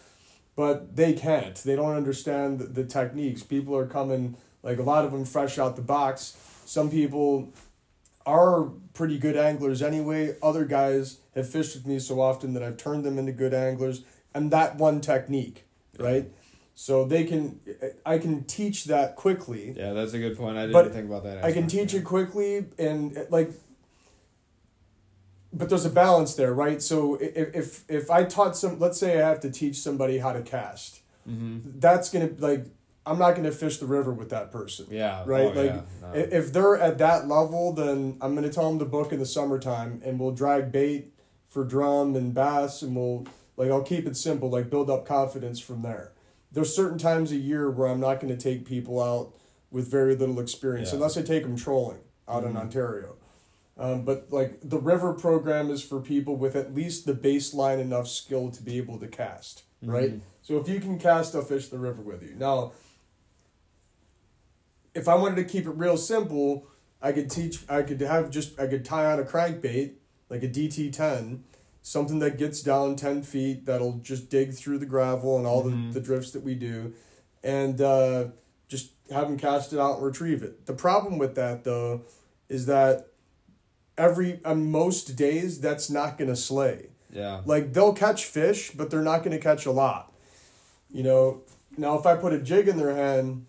But they can't. They don't understand the techniques. People are coming like a lot of them fresh out the box. Some people are pretty good anglers anyway. Other guys have fished with me so often that I've turned them into good anglers and that one technique, right? So they can I can teach that quickly. Yeah, that's a good point. I didn't But think about that. I can teach it quickly and like but there's a balance there, right? So if if if I taught some let's say I have to teach somebody how to cast. Mhm. That's going to like I'm not going to fish the river with that person. Yeah. Right, oh, like, yeah, no. If they're at that level, then I'm going to tell them to book in the summertime, and we'll drag bait for drum and bass, and we'll like I'll keep it simple, like build up confidence from there. There's certain times a year where I'm not going to take people out with very little experience, Yeah. unless I take them trolling out in Mhm. Ontario. Um, but like the river program is for people with at least the baseline enough skill to be able to cast, right? Mhm. So if you can cast, I'll fish the river with you. Now, if I wanted to keep it real simple, I could teach. I could have just. I could tie on a crankbait like a DT ten, something that gets down ten feet that'll just dig through the gravel and all Mhm. the, the drifts that we do, and uh, just have them cast it out and retrieve it. The problem with that though, is that every on most days that's not gonna slay. Yeah. Like they'll catch fish, but they're not going to catch a lot. You know, now if I put a jig in their hand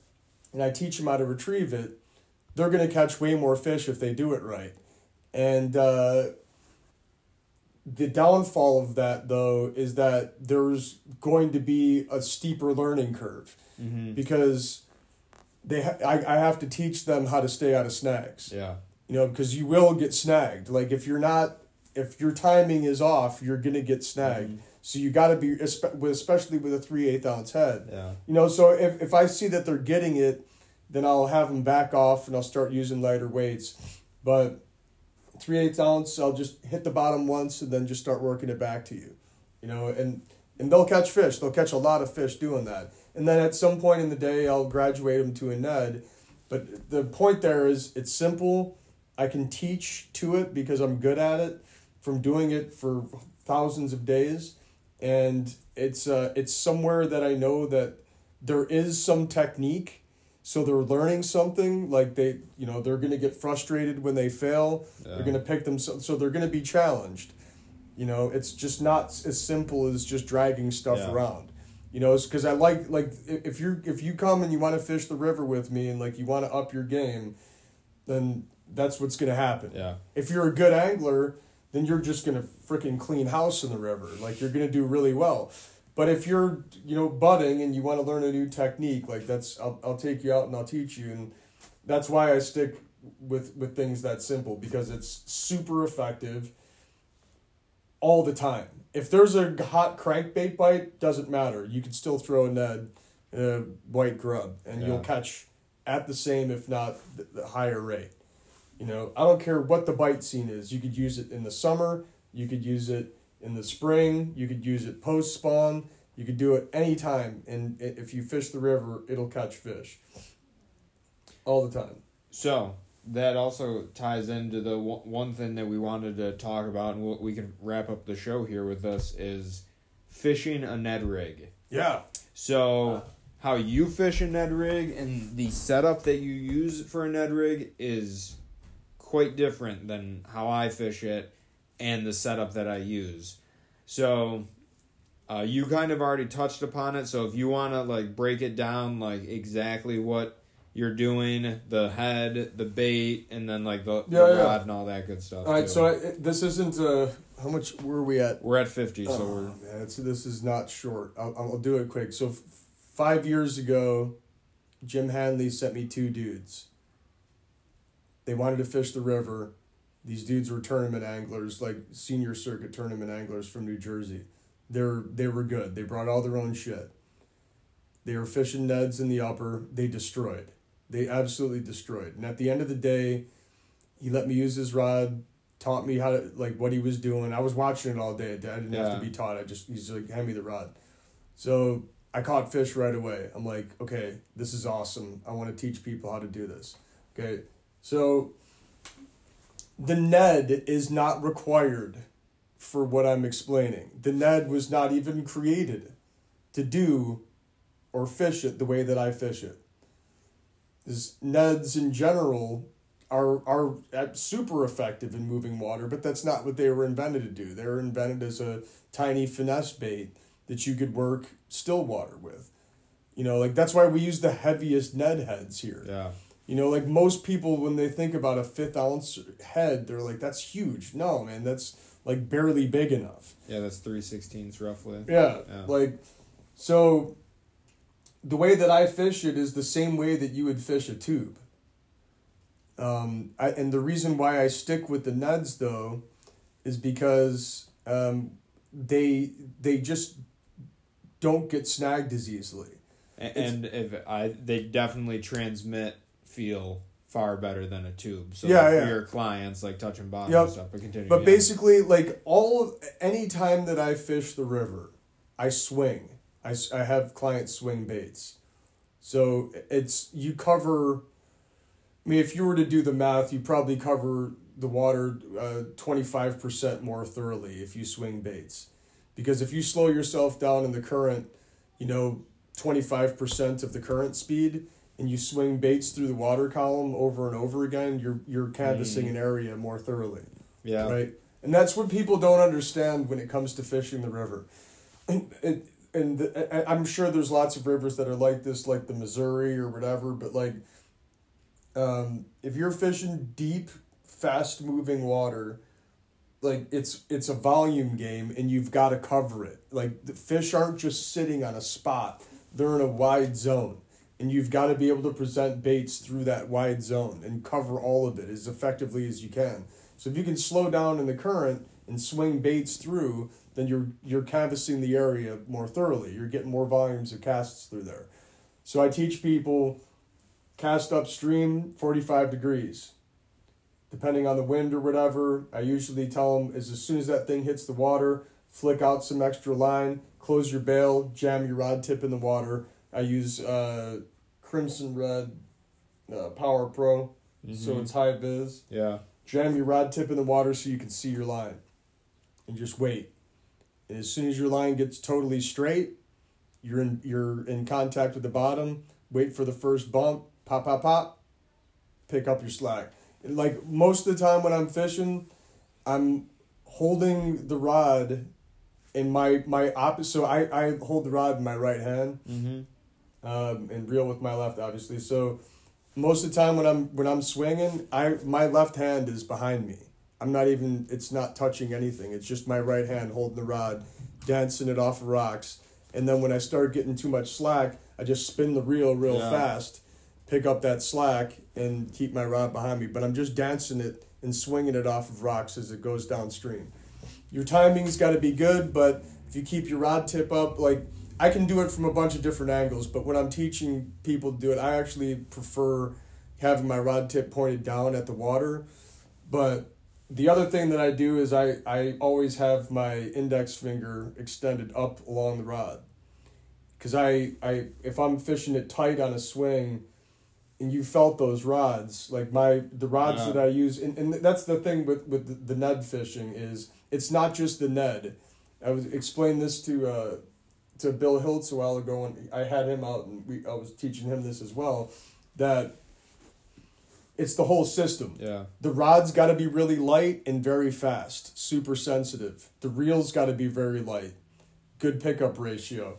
and I teach them how to retrieve it, they're going to catch way more fish if they do it right. And uh, the downfall of that, though, is that there's going to be a steeper learning curve Mm-hmm. because they ha- I, I have to teach them how to stay out of snags Yeah. you know because you will get snagged like if you're not if your timing is off you're gonna get snagged Mhm. so you got to be especially with a 3 8 ounce head Yeah. you know so if, if i see that they're getting it then i'll have them back off and i'll start using lighter weights but 3 8 ounce i'll just hit the bottom once and then just start working it back to you you know and and they'll catch fish. They'll catch a lot of fish doing that. And then at some point in the day i'll graduate them to a ned. But the point there is it's simple. I can teach to it because i'm good at it from doing it for thousands of days. And it's uh, it's somewhere that i know that there is some technique so they're learning something like they you know they're going to get frustrated when they fail Yeah. they're going to pick themselves so, they're going to be challenged you know it's just not as simple as just dragging stuff Yeah. around you know because i like like if you if you come and you want to fish the river with me and like you want to up your game then that's what's going to happen Yeah. if you're a good angler then you're just going to freaking clean house in the river like you're going to do really well But if you're, you know, budding and you want to learn a new technique, like that's, I'll, I'll take you out and I'll teach you. And that's why I stick with, with things that simple because it's super effective all the time. If there's a hot crankbait bite, doesn't matter. You can still throw a Ned a white grub and you'll catch at the same, if not the, the higher rate. You know, I don't care what the bite scene is. You could use it in the summer, you could use it in the spring, you could use it post spawn, you could do it anytime. And if you fish the river, it'll catch fish all the time. So that also ties into the one one thing that we wanted to talk about, and we can wrap up the show here with this is fishing a Ned rig. Yeah. So how you fish a Ned rig and the setup that you use for a Ned rig is quite different than how I fish it and the setup that I use. So uh, you kind of already touched upon it. So if you want to like break it down, like exactly what you're doing, the head, the bait, and then like the, Yeah, the yeah. rod and all that good stuff. All right. too. So I, this isn't, uh, how much were we at? we're at fifty. So oh, we're man, it's, this is not short. I'll, I'll do it quick. So, f- five years ago, Jim Hanley sent me two dudes. They wanted to fish the river. These dudes were tournament anglers, like senior circuit tournament anglers from New Jersey. They're they were good. They brought all their own shit. They were fishing neds in the upper. They destroyed. They absolutely destroyed. And at the end of the day, he let me use his rod, taught me how to like what he was doing. I was watching it all day. I didn't have to be taught. I just he's like hand me the rod. So I caught fish right away. I'm like, okay, this is awesome. I want to teach people how to do this. Okay, so the Ned is not required for what I'm explaining. The Ned was not even created to do or fish it the way that I fish it. Neds in general are are uh, super effective in moving water, but that's not what they were invented to do. They were invented as a tiny finesse bait that you could work still water with. You know, like that's why we use the heaviest Ned heads here. yeah. You know, like most people when they think about a fifth ounce head, they're like, "That's huge." No, man, that's like barely big enough. Yeah, that's three sixteenths roughly. Yeah, Yeah. like so. The way that I fish it is the same way that you would fish a tube. Um, I, and the reason why I stick with the Neds though, is because um, they they just don't get snagged as easily. A- And if I, they definitely transmit feel far better than a tube. So Yeah, like, yeah. for your clients, like touching bottom Yep. and stuff. But continue. But yeah. basically, like all of any time that I fish the river, I swing. I, I have clients swing baits, so it's you cover. I mean, if you were to do the math, you probably cover the water uh, twenty five percent more thoroughly if you swing baits, because if you slow yourself down in the current, you know, twenty five percent of the current speed, and you swing baits through the water column over and over again, you're you're canvassing an area more thoroughly yeah, right? And that's what people don't understand when it comes to fishing the river. And and, and the, I'm sure there's lots of rivers that are like this, like the Missouri or whatever. But like, um, if you're fishing deep, fast moving water, like it's it's a volume game, and you've got to cover it. Like the fish aren't just sitting on a spot; they're in a wide zone. And you've got to be able to present baits through that wide zone and cover all of it as effectively as you can. So if you can slow down in the current and swing baits through, then you're you're canvassing the area more thoroughly. You're getting more volumes of casts through there. So I teach people cast upstream 45 degrees. Depending on the wind or whatever, I usually tell them is as soon as that thing hits the water, flick out some extra line, close your bail, jam your rod tip in the water. I use uh, Crimson Red uh, Power Pro, so Mhm. it's high vis yeah, jam your rod tip in the water so you can see your line and just wait and as soon as your line gets totally straight you're in you're in contact with the bottom wait for the first bump pop pop pop pick up your slack and like most of the time when i'm fishing i'm holding the rod in my my opposite so i i hold the rod in my right hand mm-hmm. Um, and reel with my left, obviously. So most of the time when I'm when I'm swinging, I my left hand is behind me. I'm not even. It's not touching anything. It's just my right hand holding the rod, dancing it off of rocks, And then when I start getting too much slack, I just spin the reel real Yeah. fast, pick up that slack, and keep my rod behind me. But I'm just dancing it and swinging it off of rocks as it goes downstream. Your timing's got to be good, but if you keep your rod tip up, like I can do it from a bunch of different angles, but when I'm teaching people to do it, I actually prefer having my rod tip pointed down at the water. But the other thing that I do is I, I always have my index finger extended up along the rod. Cause I, I if I'm fishing it tight on a swing and you felt those rods, like my the rods Yeah. that I use and, and that's the thing with, with the, the Ned fishing is it's not just the Ned. I was explained this to uh, to Bill Hiltz a while ago and I had him out and we I was teaching him this as well, that it's the whole system. Yeah. The rod's got to be really light and very fast, super sensitive. The reel's got to be very light, good pickup ratio.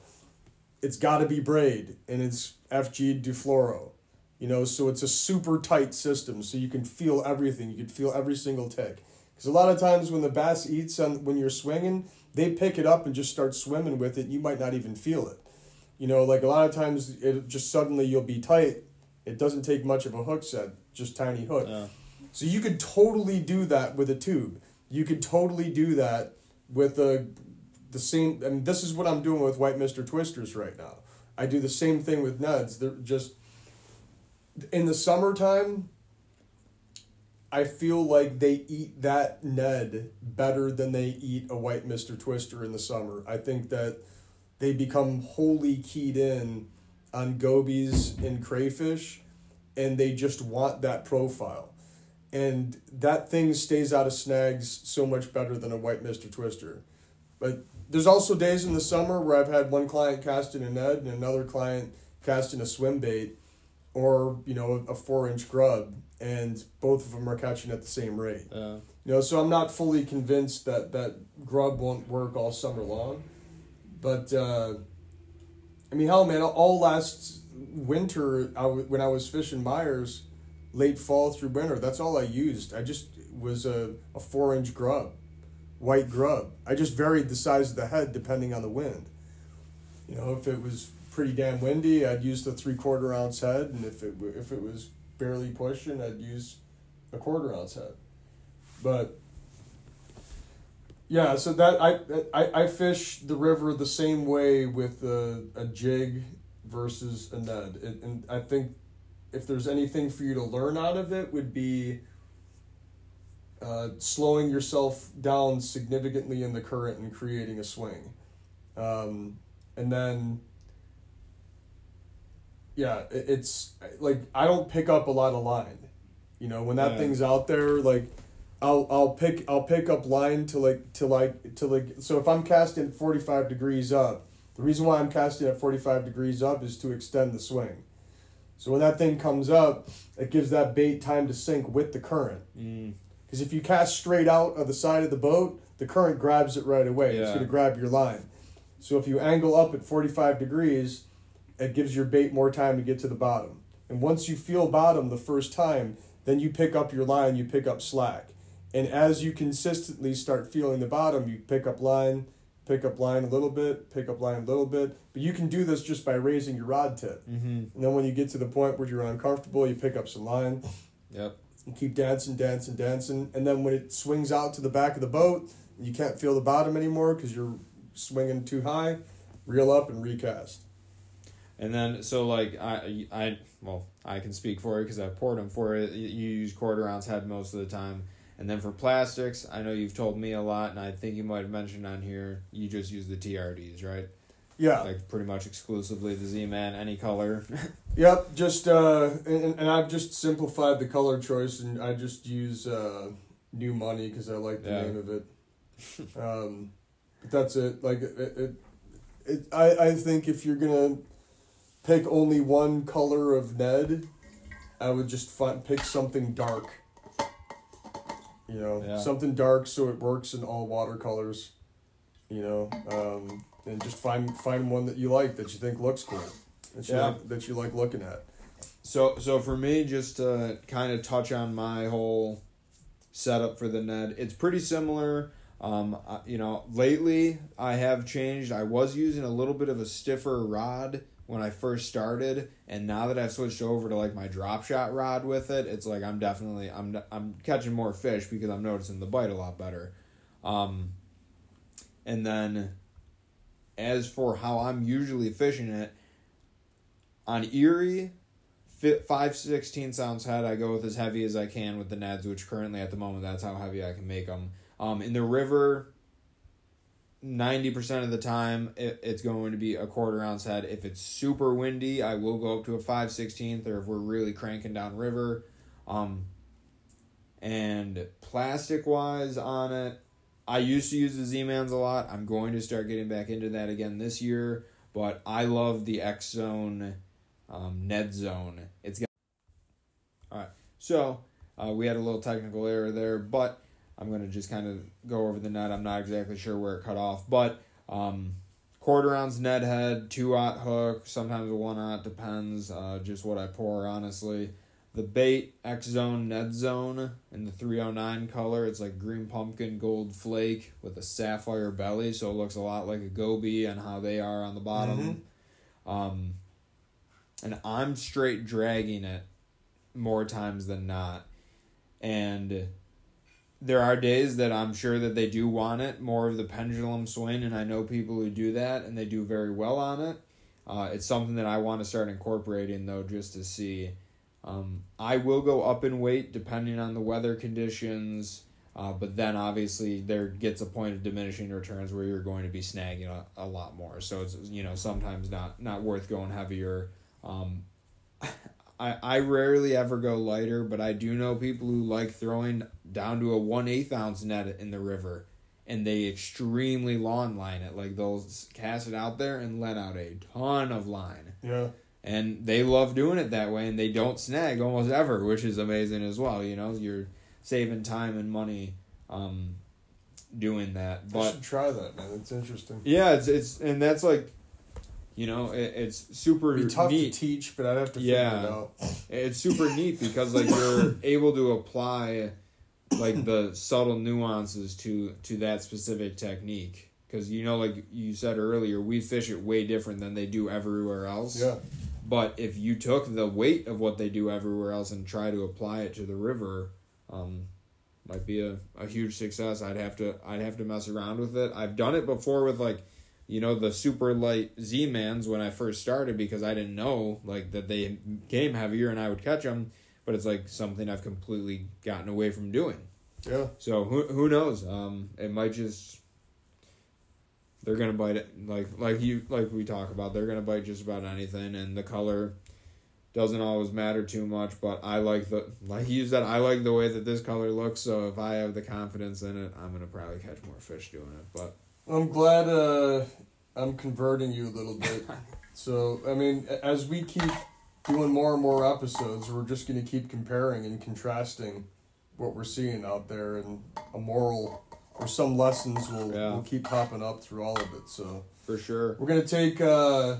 It's got to be braid and it's FG to fluoro, you know, so it's a super tight system so you can feel everything. You can feel every single tick. Because a lot of times when the bass eats on when you're swinging, they pick it up and just start swimming with it. You might not even feel it. You know, like a lot of times it just suddenly you'll be tight. It doesn't take much of a hook set, just tiny hook. Yeah. So you could totally do that with a tube. You could totally do that with a the same. I mean, this is what I'm doing with White Mister Twisters right now. I do the same thing with Neds. They're just in the summertime. I feel like they eat that Ned better than they eat a White Mister Twister in the summer. I think that they become wholly keyed in on gobies and crayfish, and they just want that profile. And that thing stays out of snags so much better than a white mister twister. But there's also days in the summer where i've had one client casting a ned and another client casting a swim bait or you know a four inch grub and both of them are catching at the same rate. Yeah. you know so i'm not fully convinced that that grub won't work all summer long but uh, i mean hell man all last winter I w- when i was fishing myers late fall through winter that's all i used. I just was a, a four inch grub white grub. I just varied the size of the head depending on the wind. You know if it was pretty damn windy i'd use the three quarter ounce head and if it w- if it was barely pushing i'd use a quarter ounce head. But yeah so that i i, I fish the river the same way with a, a jig versus a ned. And, and i think if there's anything for you to learn out of it would be uh, slowing yourself down significantly in the current and creating a swing. Um, and then yeah it, it's like i don't pick up a lot of line you know when that Yeah. thing's out there like I'll I'll pick I'll pick up line to like to like to like so if I'm casting at 45 degrees up the reason why I'm casting at 45 degrees up is to extend the swing so when that thing comes up it gives that bait time to sink with the current Mm. because if you cast straight out of the side of the boat the current grabs it right away Yeah. it's going to grab your line so if you angle up at 45 degrees it gives your bait more time to get to the bottom and once you feel bottom the first time then you pick up your line you pick up slack and as you consistently start feeling the bottom you pick up line pick up line a little bit pick up line a little bit but you can do this just by raising your rod tip Mm-hmm. and then when you get to the point where you're uncomfortable you pick up some line Yep. and keep dancing, dancing, dancing. And then when it swings out to the back of the boat, you can't feel the bottom anymore because you're swinging too high, reel up and recast. And then so like I I well I can speak for it because I've poured them for it. You you use quarter ounce head most of the time. And then for plastics, I know you've told me a lot, and I think you might have mentioned on here you just use the TRDs, right? Yeah. Like pretty much exclusively the Z Man, any color. Yep. Just uh, and, and I've just simplified the color choice, and I just use uh, new money because I like the Yeah. name of it. um, but that's it. Like it, it, it, I I think if you're gonna pick only one color of Ned, I would just find pick something dark. You know, Yeah. something dark so it works in all watercolors. You know, um, and just find find one that you like that you think looks cool, that you Yeah. like, that you like looking at. So so for me, just to kind of touch on my whole setup for the Ned, it's pretty similar. Um, I- you know, lately I have changed. I was using a little bit of a stiffer rod when I first started, and now that I've switched over to like my drop shot rod with it, it's like I'm definitely I'm I'm catching more fish because I'm noticing the bite a lot better. Um, and then as for how I'm usually fishing it, on Erie, five sixteen ounce head, I go with as heavy as I can with the Neds, which currently at the moment that's how heavy I can make them. Um, in the river, ninety percent of the time it, it's going to be a quarter ounce head. If it's super windy, I will go up to a five sixteenth, or if we're really cranking down river. Um, and plastic wise on it, I used to use the Z Mans a lot. I'm going to start getting back into that again this year. But I love the X Zone, um, Ned Zone. It's got. All right, so uh, we had a little technical error there, but I'm gonna just kind of go over the Ned. I'm not exactly sure where it cut off, but um, quarter ounce Ned head, two aught hook, sometimes a one aught depends. Uh, just what I pour, honestly. The bait X Zone Ned Zone in the 309 color. It's like green pumpkin gold flake with a sapphire belly, so it looks a lot like a goby and how they are on the bottom. Um, and I'm straight dragging it more times than not. And there are days that I'm sure that they do want it more of the pendulum swing, and I know people who do that and they do very well on it. Uh, it's something that I want to start incorporating though, just to see. Um, I will go up in weight depending on the weather conditions, uh, but then obviously there gets a point of diminishing returns where you're going to be snagging a, a lot more. So it's you know sometimes not not worth going heavier. Um, I I rarely ever go lighter, but I do know people who like throwing down to a one eighth ounce Ned in the river, and they extremely lawn line it. Like they'll cast it out there and let out a ton of line Yeah. and they love doing it that way and they don't snag almost ever which is amazing as well you know you're saving time and money um doing that I but should try that, man. It's interesting. yeah it's it's and that's like you know it, it's super It'd be tough neat to teach, but I'd have to figure Yeah. it out. it's super neat because like you're able to apply like the subtle nuances to to that specific technique because you know like you said earlier we fish it way different than they do everywhere else Yeah. but if you took the weight of what they do everywhere else and try to apply it to the river, um, might be a, a huge success. I'd have to I'd have to mess around with it. I've done it before with like, you know, the super light Z mans when I first started because I didn't know like that they came heavier and I would catch them. But it's like something I've completely gotten away from doing. Yeah. So who who knows? Um, it might just they're gonna bite it like like you like we talk about. They're gonna bite just about anything, and the color doesn't always matter too much. But I like the like you said. I like the way that this color looks. So if I have the confidence in it, I'm gonna probably catch more fish doing it. But I'm glad uh, I'm converting you a little bit. so, I mean, as we keep doing more and more episodes, we're just going to keep comparing and contrasting what we're seeing out there, and a moral or some lessons will, Yeah. will keep popping up through all of it. So, for sure, we're going to take uh,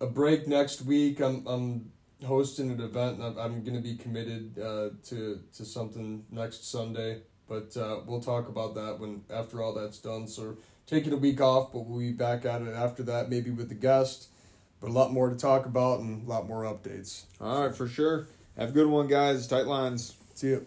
a break next week. I'm, I'm hosting an event, and I'm, I'm going to be committed uh, to, to something next Sunday. But uh, we'll talk about that when after all that's done. So taking a week off, but we'll be back at it after that, maybe with the guest. But a lot more to talk about and a lot more updates. all right, for sure. Have a good one, guys. Tight lines. See you.